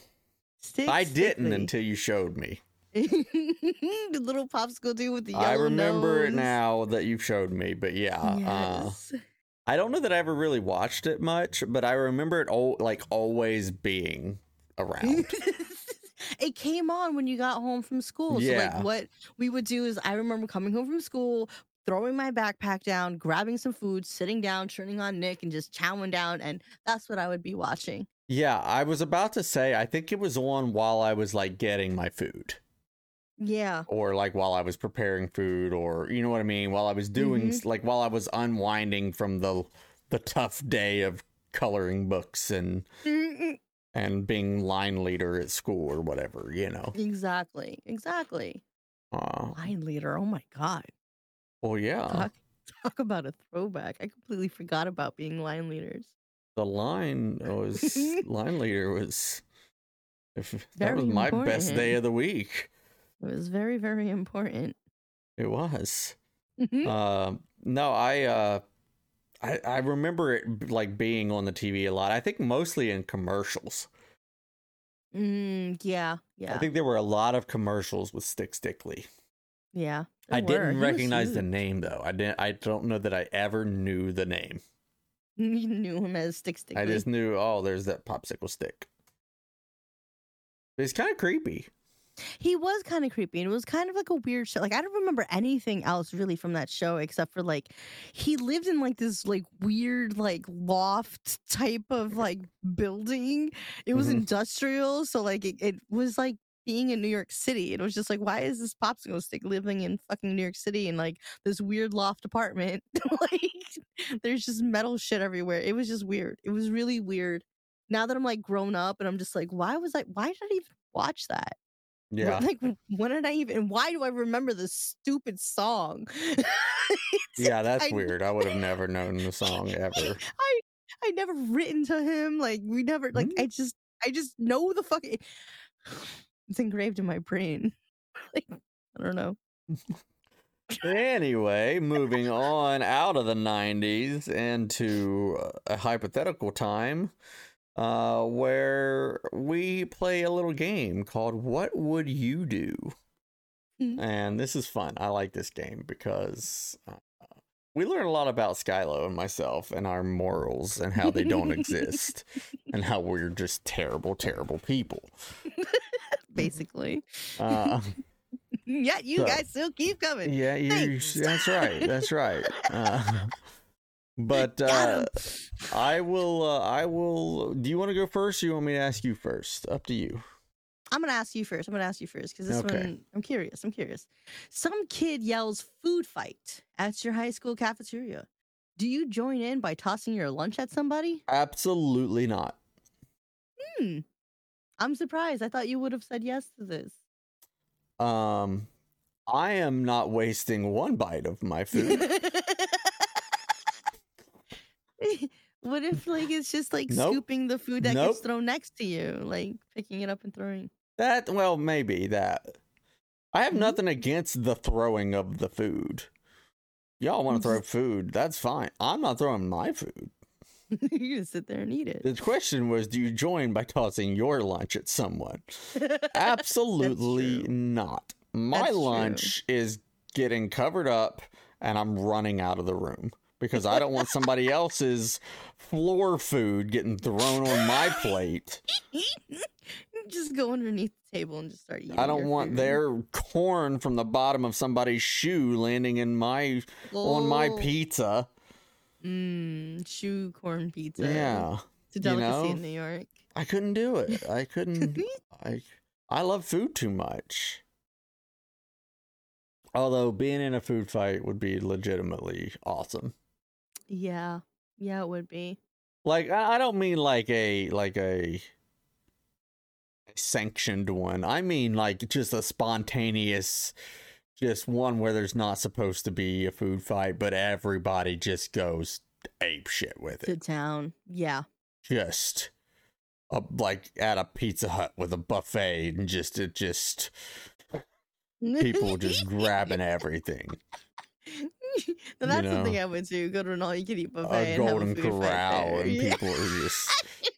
Stick I didn't Stickly. until you showed me. the little popsicle dude with the yellow I remember it nose. now that you've showed me, but yeah. Uh, I don't know that I ever really watched it much, but I remember it all like always being around. it came on when you got home from school. So Yeah. like what we would do is I remember coming home from school, throwing my backpack down, grabbing some food, sitting down, turning on Nick and just chowing down and that's what I would be watching. Yeah, I was about to say I think it was on while I was like getting my food. Yeah. or like while I was preparing food or you know what I mean while I was doing Mhm. like while I was unwinding from the the tough day of coloring books and and being line leader at school or whatever you know exactly. Exactly. uh Line leader. Oh my god. well yeah Talk, talk about a throwback. I completely forgot about being line leaders. The line was line leader was if that was my best day of the week It was very, very important. it was. Um, no, I uh I I remember it like being on the TV a lot. I think mostly in commercials. Mm, yeah, yeah, I think there were a lot of commercials with Stick Stickly. yeah. I were. didn't He recognize the name though. I didn't I don't know that I ever knew the name. You knew him as Stick Stick. I just knew oh there's that popsicle stick. But it's kind of creepy. He was kind of creepy, and it was kind of like a weird show. Like I don't remember anything else really from that show except for like he lived in like this like weird like loft type of like building. It was Mhm. industrial, so like it, it was like being in New York City. It was just like, why is this popsicle stick living in fucking New York City in like this weird loft apartment? like there's just metal shit everywhere. It was just weird. It was really weird. Now that I'm like grown up and I'm just like, why was I why did I even watch that? Yeah. Like, when did I even? Why do I remember this stupid song? Yeah, that's I- weird. I would have never known the song ever. I I never written to him. Like we never. Like Mm. I just I just know the fucking. It's engraved in my brain. Like I don't know. Anyway, moving on out of the 90s into a hypothetical time uh, where we play a little game called What Would You Do? Mhm. And this is fun. I like this game because uh, we learn a lot about Skylo and myself and our morals and how they don't exist and how we're just terrible, terrible people. Basically. Uh, yeah, you so- guys still keep coming. Yeah, you. That's right. That's right. Uh, but uh. I will. Uh, I will. Do you want to go first? Or you want me to ask you first? Up to you. I'm gonna ask you first. I'm gonna ask you first because this Okay. one I'm curious. I'm curious. Some kid yells "food fight" at your high school cafeteria. Do you join in by tossing your lunch at somebody? Absolutely not. Hmm. I'm surprised. I thought you would have said yes to this. Um, I am not wasting one bite of my food. what if like it's just like Nope. scooping the food that Nope. gets thrown next to you, like picking it up and throwing? that well, maybe that. I have Mhm. nothing against the throwing of the food. Y'all want to throw food? That's fine. I'm not throwing my food. you just sit there and eat it. The question was, do you join by tossing your lunch at someone? Absolutely not. My That's true. lunch is getting covered up and I'm running out of the room because I don't want somebody else's floor food getting thrown on my plate. just go underneath the table and just start eating. I don't want food. their corn from the bottom of somebody's shoe landing in my on my Oh. pizza. Mmm, shoe corn pizza. Yeah. It's a delicacy know? in New York. I couldn't do it. I couldn't I I love food too much. Although being in a food fight would be legitimately awesome. yeah. Yeah, it would be. Like I I don't mean like a like a sanctioned one. I mean like just a spontaneous just one where there's not supposed to be a food fight, but everybody just goes ape shit with it. To town. Yeah. Just a, like at a Pizza Hut with a buffet and just it just people just grabbing everything. Now, that's know, something I would do. Go to an all-you-can-eat buffet. a and have golden food fight corral and Yeah. people are just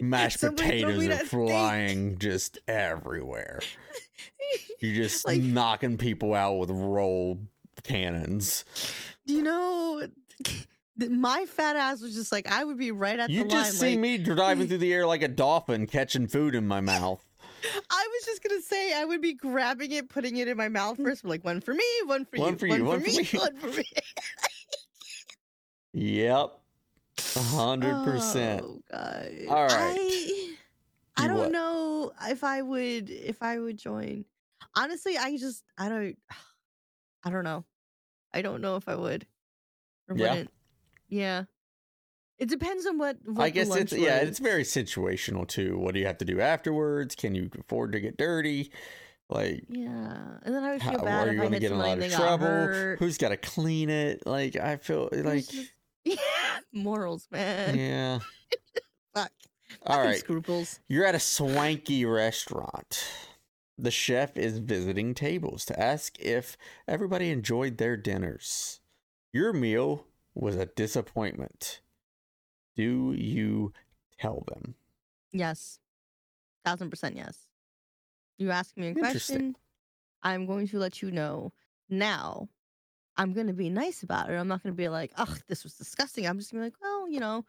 mashed Somebody potatoes are that steak. flying just everywhere. You're just Like- knocking people out with roll cannons. Do you know? My fat ass was just like I would be right at You the line. You just see like, me driving through the air like a dolphin catching food in my mouth. I was just gonna say I would be grabbing it, putting it in my mouth hmm. first, like one for me, one for One you, for you, one for me, me. one for me. Yep. A hundred percent. Oh god. All right. I, I don't what? know if I would if I would join. Honestly, I just I don't I don't know. I don't know if I would or Yeah? wouldn't. Yeah. It depends on what, what I guess it's yeah, it's very situational too. What do you have to do afterwards? Can you afford to get dirty? Like Yeah, and then I would how, feel bad are if you going to get in a lot of trouble? Who's got to clean it? Like I feel like just- morals, man. yeah. Fuck. All right. scruples. You're at a swanky restaurant. The chef is visiting tables to ask if everybody enjoyed their dinners. Your meal was a disappointment. Do you tell them? Yes, thousand percent yes. You ask me a question, I'm going to let you know now. I'm going to be nice about it. I'm not going to be like, "Ugh, this was disgusting." I'm just going to be like, "Well, you know,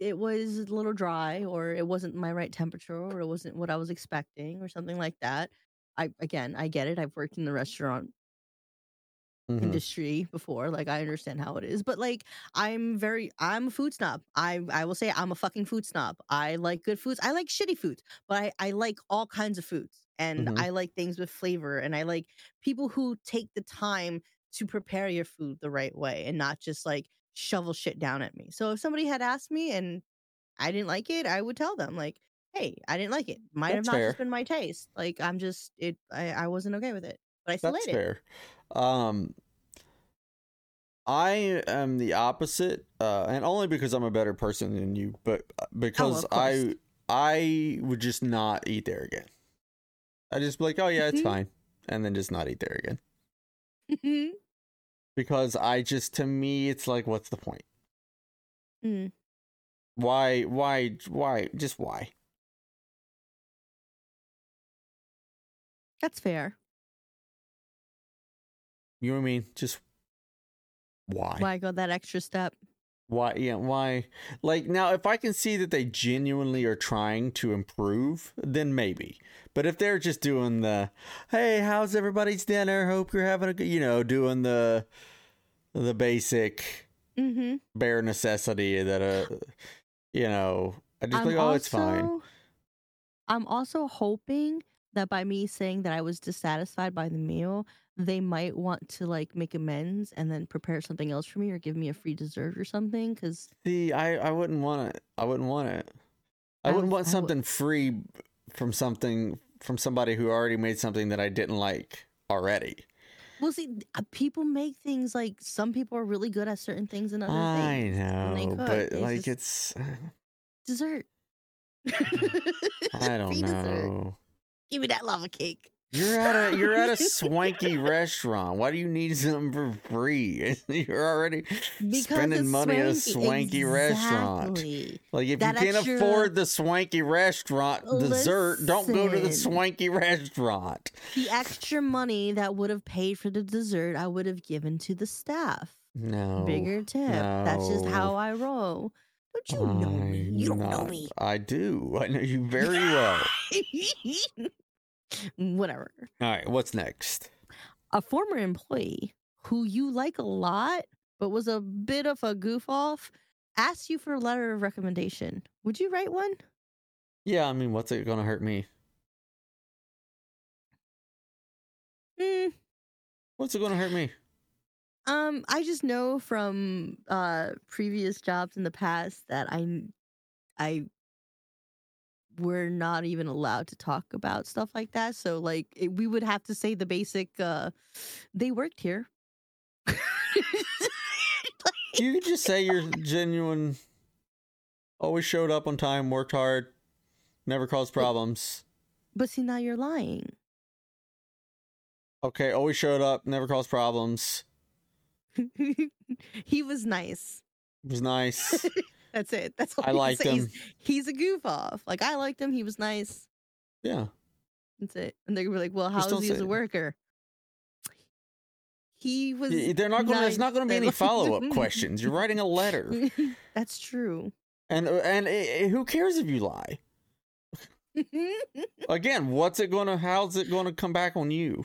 it was a little dry, or it wasn't my right temperature, or it wasn't what I was expecting, or something like that." I again, I get it. I've worked in the restaurant Mhm. industry before like i understand how it is but like i'm very i'm a food snob i i will say i'm a fucking food snob i like good foods i like shitty foods but i i like all kinds of foods and Mhm. i like things with flavor and i like people who take the time to prepare your food the right way and not just like shovel shit down at me so if somebody had asked me and i didn't like it i would tell them like hey i didn't like it might have not fair. just been my taste like i'm just it i, I wasn't okay with it but i still That's ate it fair. Um, I am the opposite, uh, and only because I'm a better person than you, but uh, because Oh. I I would just not eat there again. I just be like, oh yeah, it's Mhm. fine, and then just not eat there again because I just to me it's like, what's the point? Mm. Why? Why? Why? Just why? that's fair You know what I mean? Just why? why go that extra step Why? Yeah, why? Like now, if I can see that they genuinely are trying to improve, then maybe. But if they're just doing the, "Hey, how's everybody's dinner? Hope you're having a good," you know, doing the, the basic mm-hmm. bare necessity that uh, you know, I just like, oh, it's fine. I'm also hoping that by me saying that I was dissatisfied by the meal, they might want to like make amends and then prepare something else for me or give me a free dessert or something. Because See, I I wouldn't want it. I wouldn't want it. I, I wouldn't want I would- something free from something from somebody who already made something that I didn't like already. well, see, uh, people make things like some people are really good at certain things and other I things. they know, but It's like it's Dessert. I don't Free dessert. know. Give me that lava cake. You're at a you're at a swanky restaurant. Why do you need something for free? You're already Because spending money at a swanky restaurant. Like if That you can't afford the swanky restaurant dessert, don't go to the swanky restaurant. The extra money that would have paid for the dessert, I would have given to the staff. No. Bigger tip. That's just how I roll. Don't you know me? You don't know me. I do. I know you very well. Whatever. All right, what's next? A former employee who you like a lot, but was a bit of a goof off, asked you for a letter of recommendation. Would you write one? Yeah, I mean, what's it gonna hurt me? Hmm. What's it gonna hurt me? Um, I just know from uh previous jobs in the past that I I we're not even allowed to talk about stuff like that. So like it, we would have to say the basic uh they worked here. You could just say you're genuine. Always showed up on time, worked hard, never caused problems. but see now you're lying. Okay, always showed up, never caused problems. he was nice. It was nice. That's it. That's all I I can liked say. him. He's, he's a goof off. Like I liked him. He was nice. Yeah. That's it. And they're gonna be like, "Well, how is he as a worker?" He was. They're not going. to There's not going to be any follow up questions. You're writing a letter, That's true. and and eh, who cares if you lie? Again, what's it going to? How's it going to come back on you?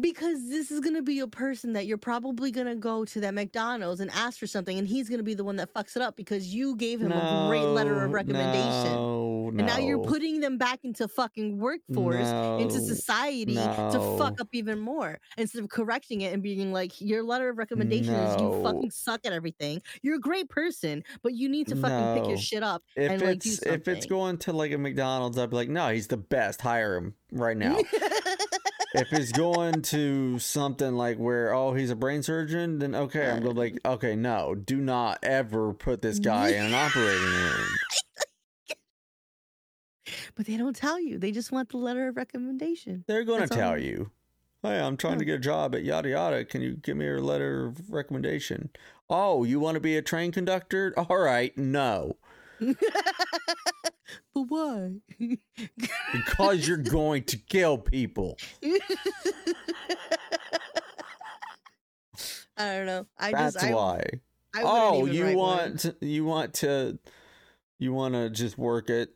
Because this is gonna be a person that you're probably gonna go to that McDonald's and ask for something, and he's gonna be the one that fucks it up because you gave him a great letter of recommendation. No, And now you're putting them back into fucking workforce, into no, society to fuck up even more. Instead of correcting it and being like, your letter of recommendation is you fucking suck at everything. You're a great person, but you need to fucking pick your shit up If and like it's if it's going to like a McDonald's, I'd be like, no, he's the best. Hire him right now. if it's going to something like where oh he's a brain surgeon, then okay, I'm going to be like okay, no, do not ever put this guy in an operating room. but they don't tell you. They just want the letter of recommendation. They're going to That's all. tell you, hey, I'm trying to oh. get a job at yada yada. Can you give me a letter of recommendation? Oh, you want to be a train conductor? All right, no, but why? because you're going to kill people. I don't know. I That's just I, why. I oh, you want to, you want to you want to just work at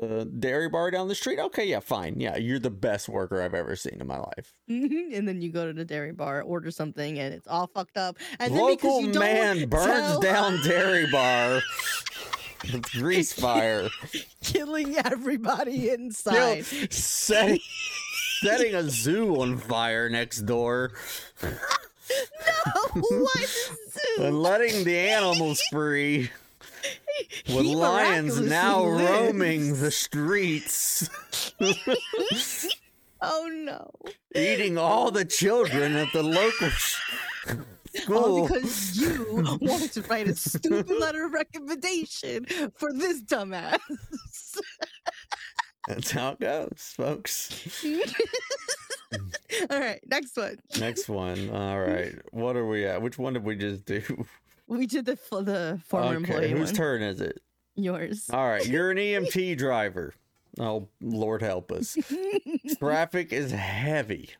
the dairy bar down the street? Okay, yeah, fine. Yeah, you're the best worker I've ever seen in my life. and then you go to the dairy bar, order something, and it's all fucked up. And then Local because you don't man burns tell- down dairy bar grease fire, killing everybody inside. setting setting a zoo on fire next door, no, what is and letting the animals free. With He lions now lives. roaming the streets. Oh no! eating all the children at the local school. All because you wanted to write a stupid letter of recommendation for this dumbass. That's how it goes, folks. All right, next one. Next one. All right. What are we at? Which one did we just do? We did the the former employee whose one. turn is it? Yours. All right. You're an EMT driver. Oh, Lord help us. Traffic is heavy.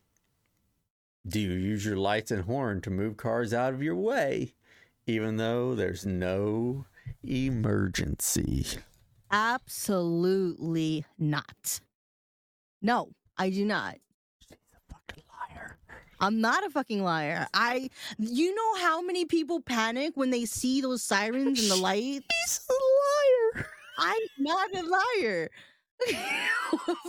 Do you use your lights and horn to move cars out of your way, even though there's no emergency? Absolutely not. No, I do not. She's a fucking liar. I'm not a fucking liar. I you know how many people panic when they see those sirens and the lights? He's a liar. I'm not a liar.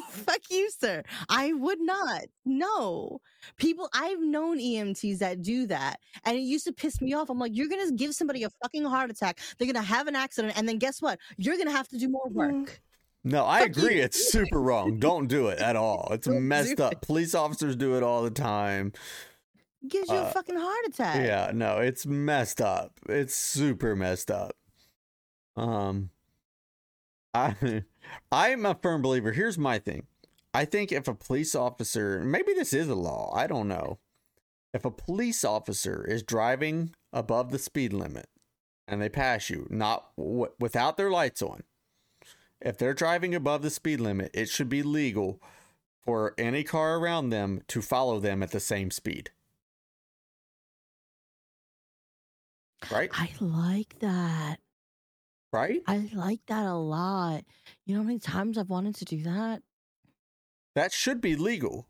Fuck you, sir. I would not. No. People I've known EMTs that do that. And it used to piss me off. I'm like, you're gonna give somebody a fucking heart attack. They're gonna have an accident, and then guess what? You're gonna have to do more work. No, I Fuck agree. you. It's super wrong. Don't do it at all. It's Don't messed up. it. Police officers do it all the time. Gives you a Uh, fucking heart attack. Yeah, no, it's messed up. It's super messed up. Um I I'm a firm believer. Here's my thing. I think if a police officer, maybe this is a law, I don't know. If a police officer is driving above the speed limit and they pass you, not w- without their lights on, if they're driving above the speed limit, it should be legal for any car around them to follow them at the same speed. Right? I like that. Right? I like that a lot. You know how many times I've wanted to do that? That should be legal.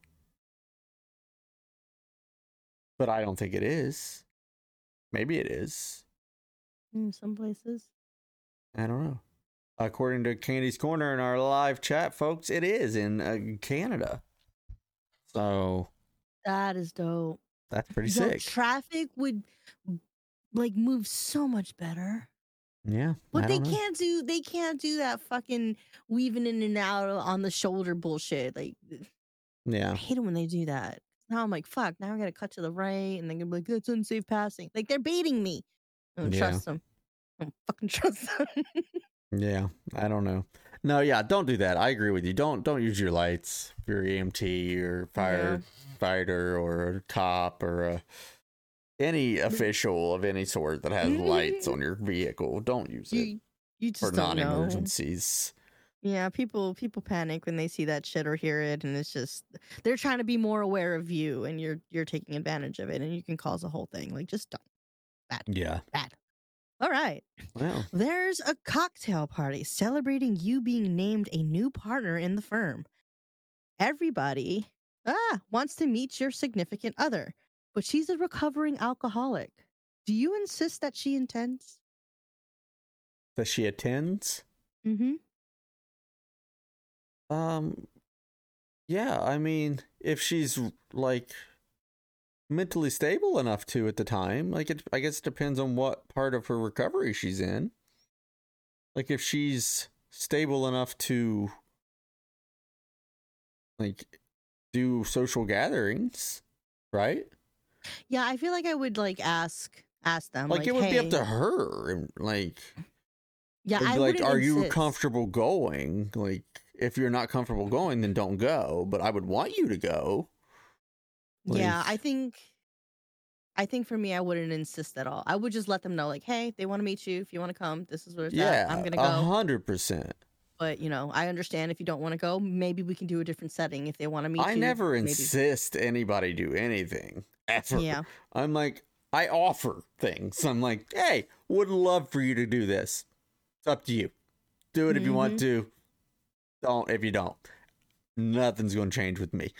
But I don't think it is. Maybe it is. In some places. I don't know. According to Candy's Corner in our live chat, folks, it is in uh, Canada. So That is dope. that's pretty Yo, sick. traffic would like move so much better. Yeah. But they know. can't do they can't do that fucking weaving in and out on the shoulder bullshit. Like Yeah. I hate it when they do that. Now I'm like, fuck, now I gotta cut to the right and they're gonna be like, that's unsafe passing. Like they're baiting me. I don't Yeah. trust them. I don't fucking trust them. Yeah. I don't know. No, yeah, don't do that. I agree with you. Don't don't use your lights if you're EMT or firefighter or a cop or a any official of any sort that has lights on your vehicle, don't use it You you for just don't non-emergencies. Yeah, people people panic when they see that shit or hear it, and it's just they're trying to be more aware of you, and you're you're taking advantage of it, and you can cause a whole thing. Like just don't. Yeah. Bad. All right. Well, There's a cocktail party celebrating you being named a new partner in the firm. Everybody ah, wants to meet your significant other, but she's a recovering alcoholic. Do you insist that she intends? that she attends. Mm-hmm. Um, yeah. I mean, if she's like mentally stable enough to at the time, like it, I guess it depends on what part of her recovery she's in. Like if she's stable enough to like do social gatherings, right? Yeah, I feel like I would like ask ask them. Like, Like, it would be up to her. and, Like, Yeah, I like, are you insist. comfortable going? Like, if you're not comfortable going, then don't go. But I would want you to go. yeah, I think I think for me I wouldn't insist at all. I would just let them know like, "Hey, they want to meet you. If you want to come, this is where it's Yeah, at. I'm going to a go." hundred percent. But, you know, I understand if you don't want to go, maybe we can do a different setting if they want to meet I you. never maybe. insist anybody do anything ever. Yeah. I'm like, I offer things. I'm like, hey, would love for you to do this. It's up to you. Do it if you want Mhm. to. Don't if you don't. Nothing's gonna change with me.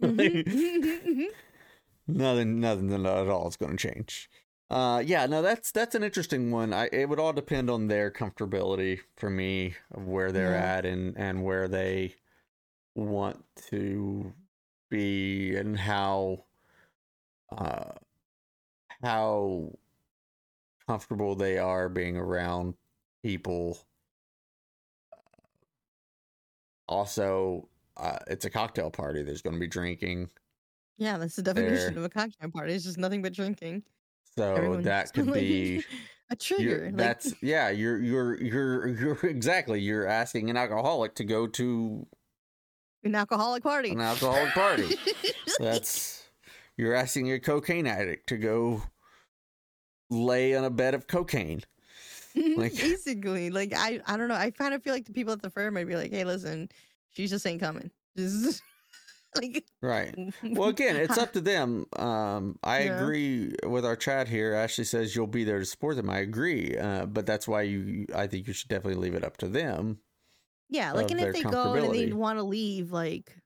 nothing, nothing at all is gonna change. Uh, yeah, no, that's that's an interesting one. I it would all depend on their comfortability for me of where they're Yeah. at and and where they want to be and how uh how comfortable they are being around people. Also, uh, it's a cocktail party. There's going to be drinking, yeah, that's the definition There. of a cocktail party. It's just nothing but drinking. so Everyone's that could like, be a trigger. like- that's yeah. You're you're you're you're exactly. You're asking an alcoholic to go to an alcoholic party. an alcoholic party. That's you're asking a cocaine addict to go lay on a bed of cocaine. like- basically like i i don't know i kind of feel like the people at the firm might be like hey listen she just ain't coming just like Right. Well, again, it's up to them. Um, I Yeah. agree with our chat here. Ashley says you'll be there to support them. I agree, uh, but that's why you. I think you should definitely leave it up to them. yeah like and if they go and they want to leave like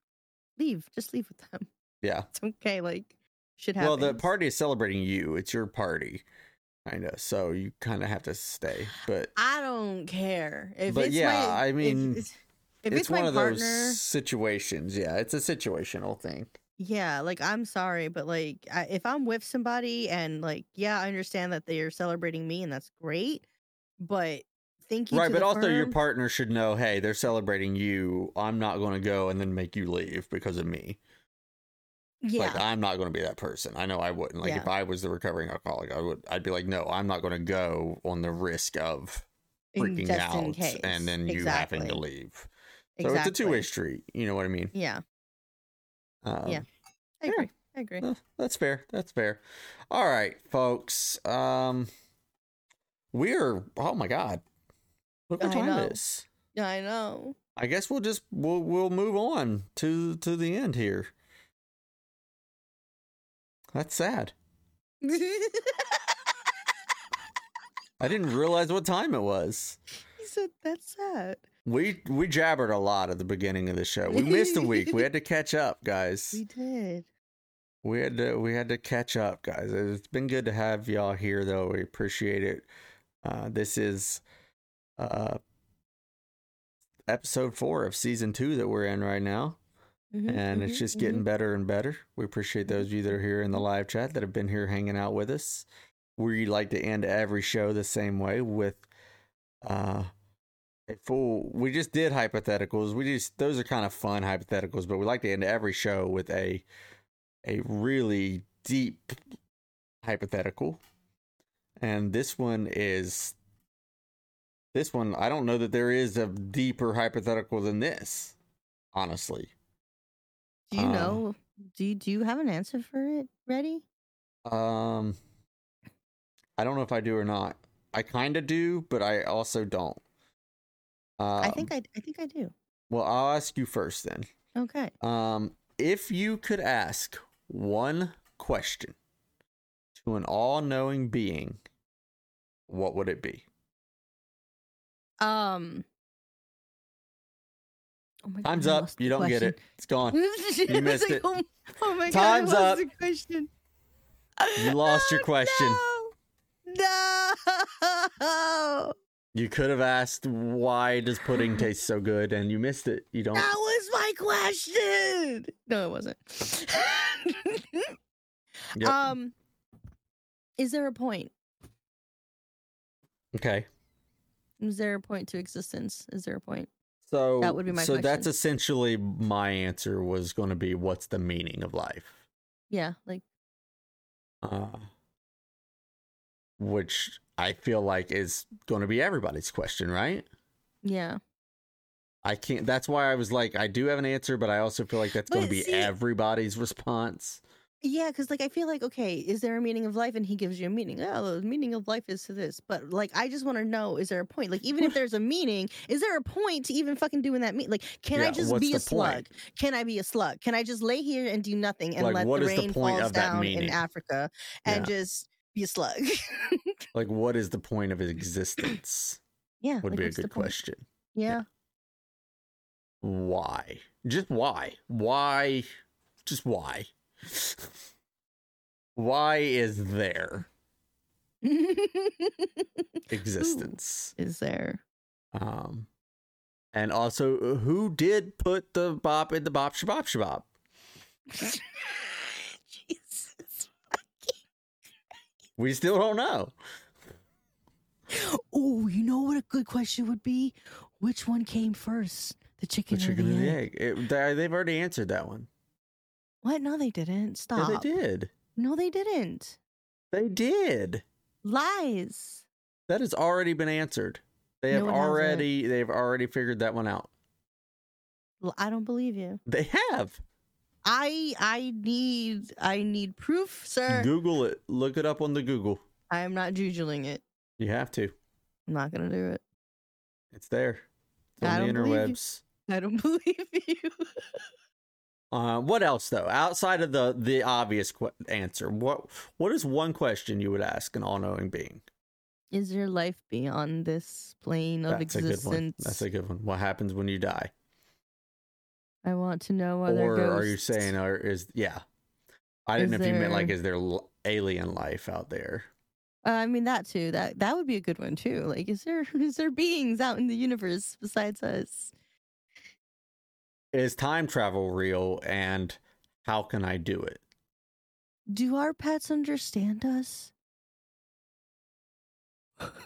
leave just leave with them Yeah. it's okay like shit happens Well, the party is celebrating you. It's your party, kind of. So you kind of have to stay. But i don't care if But it's yeah, my, I mean, if, if it's, it's, one of partner those situations. Yeah, it's a situational thing. Yeah, like I'm sorry, but like I, if I'm with somebody and like yeah, I understand that they are celebrating me and that's great, but thank you. Right, but also your partner should know, hey, they're celebrating you. I'm not going to go and then make you leave because of me. Yeah, Like I'm not going to be that person. I know I wouldn't. Like if I was the recovering alcoholic, I would. I'd be like, no, I'm not going to go on the risk of freaking just out and then you having to leave. So exactly. it's a two way street. You know what I mean? Yeah, Um, Yeah. I Yeah. agree. I agree. that's fair. That's fair. All right, folks. Um, we're. Oh my god, look what I time know. it is. I know. I guess we'll just we'll we'll move on to to the end here. That's sad. I didn't realize what time it was. He said that's sad. We we jabbered a lot at the beginning of the show. We missed a week. We had to catch up, guys. We did. We had to we had to catch up, guys. It's been good to have y'all here, though. We appreciate it. Uh, this is uh episode four of season two that we're in right now. Mhm, and it's mhm, just getting mhm. better and better. We appreciate those of you that are here in the live chat that have been here hanging out with us. We like to end every show the same way with uh a full we just did hypotheticals. We just those are kind of fun hypotheticals, but we like to end every show with a a really deep hypothetical. And this one is this one I don't know that there is a deeper hypothetical than this, honestly. Do you uh, know? Do you, do you have an answer for it ready? Um, I don't know if I do or not. I kind of do, but I also don't. Uh, I think I I think I do. Well, I'll ask you first then. Okay. Um, if you could ask one question to an all-knowing being, what would it be? Um. Oh my God, Time's up. You don't get it. It's gone. you missed it. Oh, oh my Time's God, I up. the question. You lost your Oh, question. No. no. You could have asked why does pudding taste so good, and you missed it. You don't. That was my question. No, it wasn't. Yep. Um, is there a point? Okay. Is there a point to existence? Is there a point? So That would be my So that's essentially my answer was going to be what's the meaning of life? Yeah, like Uh, which I feel like is going to be everybody's question, right? yeah. I can't. That's why I was like, I do have an answer, but I also feel like that's going to be see- everybody's response. Yeah, because like I feel like okay, is there a meaning of life? And he gives you a meaning. Oh, the meaning of life is to this. But like, I just want to know: is there a point? Like, even if there's a meaning, is there a point to even fucking doing that? Mean like, can I just be a slug? point? Can I be a slug? Can I just lay here and do nothing and Like, let the rain point falls down in? Africa and Yeah. just be a slug? Like, what is the point of existence? yeah, Would like, be a good question. Yeah. Why? Just why? Why? Just why? Why is there existence? is there? Um, and also, who did put the bop in the bop shabop shabop? Jesus. We still don't know. Oh, you know what a good question would be? Which one came first? The chicken, The or the and the egg? egg. It, they, they've already answered that one. What? No, they didn't. Stop. Yeah, they did. No, they didn't. They did. Lies. That has already been answered. They have No, hasn't. already. They've already figured that one out. Well, I don't believe you. They have. I I need I need proof, sir. Google it. Look it up on the Google. I am not jujuling it. You have to. I'm not gonna do it. It's there. It's on the don't believe you. interwebs. I don't believe you. Uh, what else though? Outside of the the obvious qu- answer, what what is one question you would ask an all knowing being? Is there life beyond this plane of That's a good one. existence? That's a good one. What happens when you die? I want to know other or ghosts. are you saying, or is yeah? I didn't Is know if you meant like, there- is there alien life out there? Uh, I mean that too. That that would be a good one too. Like, is there is there beings out in the universe besides us? Is time travel real, and how can I do it? Do our pets understand us?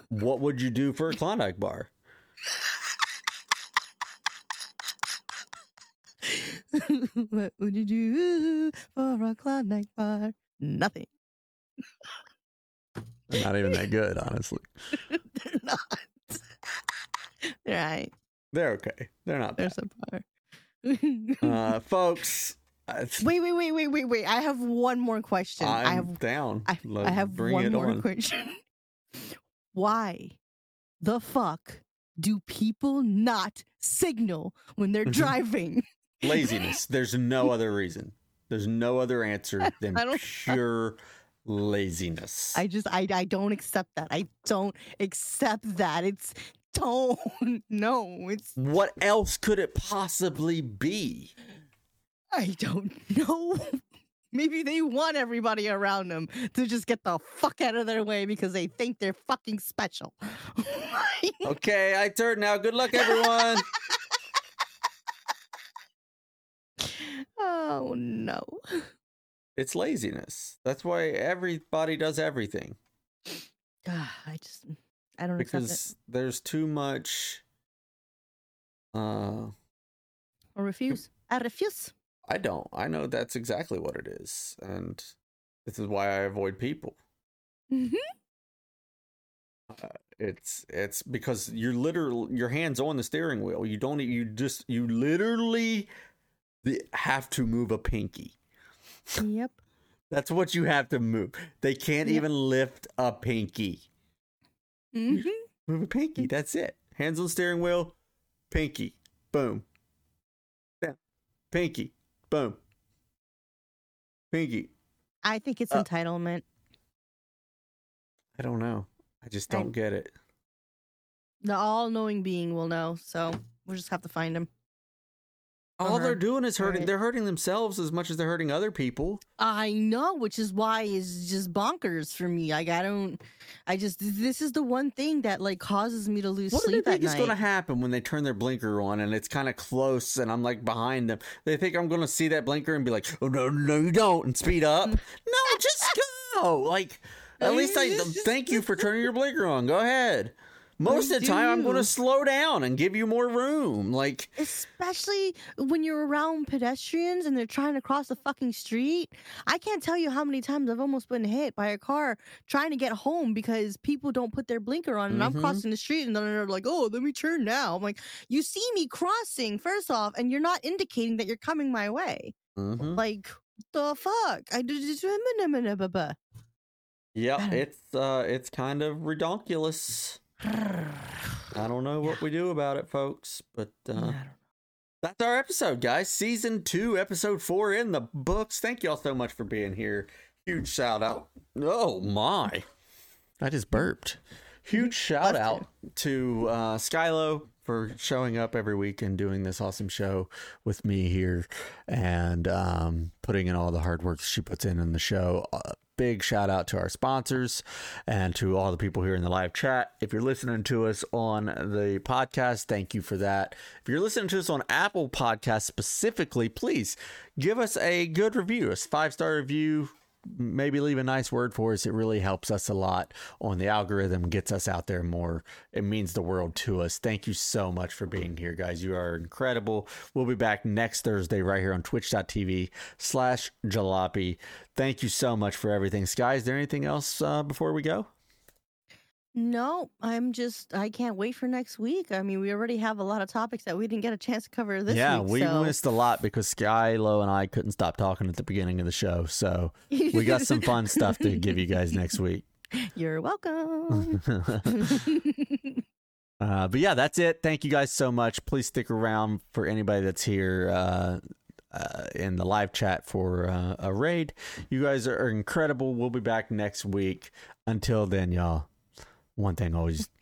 What would you do for a Klondike bar? what would you do for a Klondike bar? Nothing. They're not even that good, honestly. They're not. They're right. They're okay. They're not They're bad. subpar. Uh, folks, wait, wait, wait, wait, wait, wait. I have one more question. I'm I have down. I, I have one more on. question. Why the fuck do people not signal when they're Mhm. driving? Laziness. There's no other reason. There's no other answer than I don't- pure laziness. I just I I don't accept that. I don't accept that. It's don't no. It's what else could it possibly be? I don't know. Maybe they want everybody around them to just get the fuck out of their way because they think they're fucking special. Okay, I turn now. Good luck, everyone. oh no. it's laziness. That's why everybody does everything Ah, I just I don't accept it. because there's too much. Uh, Or refuse. I refuse. I don't. I know that's exactly what it is, and this is why I avoid people. Mhm. It's it's because you're literally your hands on the steering wheel. You don't. You just you literally have to move a pinky. Yep. That's what you have to move. They can't Yeah. even lift a pinky. Mhm. Move a pinky. That's it. Hands on steering wheel. Pinky. Boom. Down. Pinky. Boom. Pinky. I think it's Uh, entitlement. I don't know. I just don't get it. The all-knowing being will know, so we'll just have to find him. All Uh-huh. they're doing is hurting. Right. They're hurting themselves as much as they're hurting other people. I know, which is why it's just bonkers for me. Like I don't, I just this is the one thing that like causes me to lose What do sleep they at think is going to happen when they turn their blinker on and it's kind of close and I'm like behind them? They think I'm going to see that blinker and be like, "Oh no, no, you don't," and speed up. no, just go. Like, at least I thank you for turning your blinker on. Go ahead. Most of the Do time, I'm going to slow down and give you more room. Like, Especially when you're around pedestrians and they're trying to cross the fucking street. I can't tell you how many times I've almost been hit by a car trying to get home because people don't put their blinker on and Mhm. I'm crossing the street and then they're like, oh, let me turn now. I'm like, you see me crossing, first off, and you're not indicating that you're coming my way. mhm. Like, the fuck? I did. don't- it's uh, it's kind of redonkulous. I don't know what we do about it, folks, but uh, That's our episode, guys. Season two, episode four in the books. Thank y'all so much for being here. Huge shout out. Oh my. I just burped. Huge shout out to uh, Skylo for showing up every week and doing this awesome show with me here and um, putting in all the hard work she puts in in the show. Uh, big shout out to our sponsors and to all the people here in the live chat. If you're listening to us on the podcast, thank you for that. If you're listening to us on Apple Podcasts specifically, please give us a good review, a five star review. Maybe leave a nice word for us. It really helps us a lot on the algorithm, gets us out there more. It means the world to us. Thank you so much for being here, guys. You are incredible. We'll be back next Thursday right here on twitch.tv slash jalopy. Thank you so much for everything. Sky, is there anything else uh, before we go? No, I'm just I can't wait for next week. I mean, we already have a lot of topics that we didn't get a chance to cover this yeah, week. we so. missed a lot because Skylo and I couldn't stop talking at the beginning of the show. So we got some fun stuff to give you guys next week. You're welcome. Uh, but yeah, that's it. Thank you guys so much. Please stick around for anybody that's here uh, uh, in the live chat for uh, a raid. You guys are incredible. We'll be back next week. Until then, y'all, one thing always.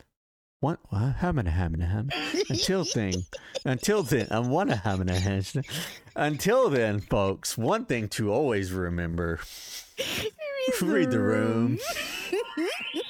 One, what? How many, how many, how many? Until thing, until then, I want to have an Until then, folks, one thing to always remember: read the room.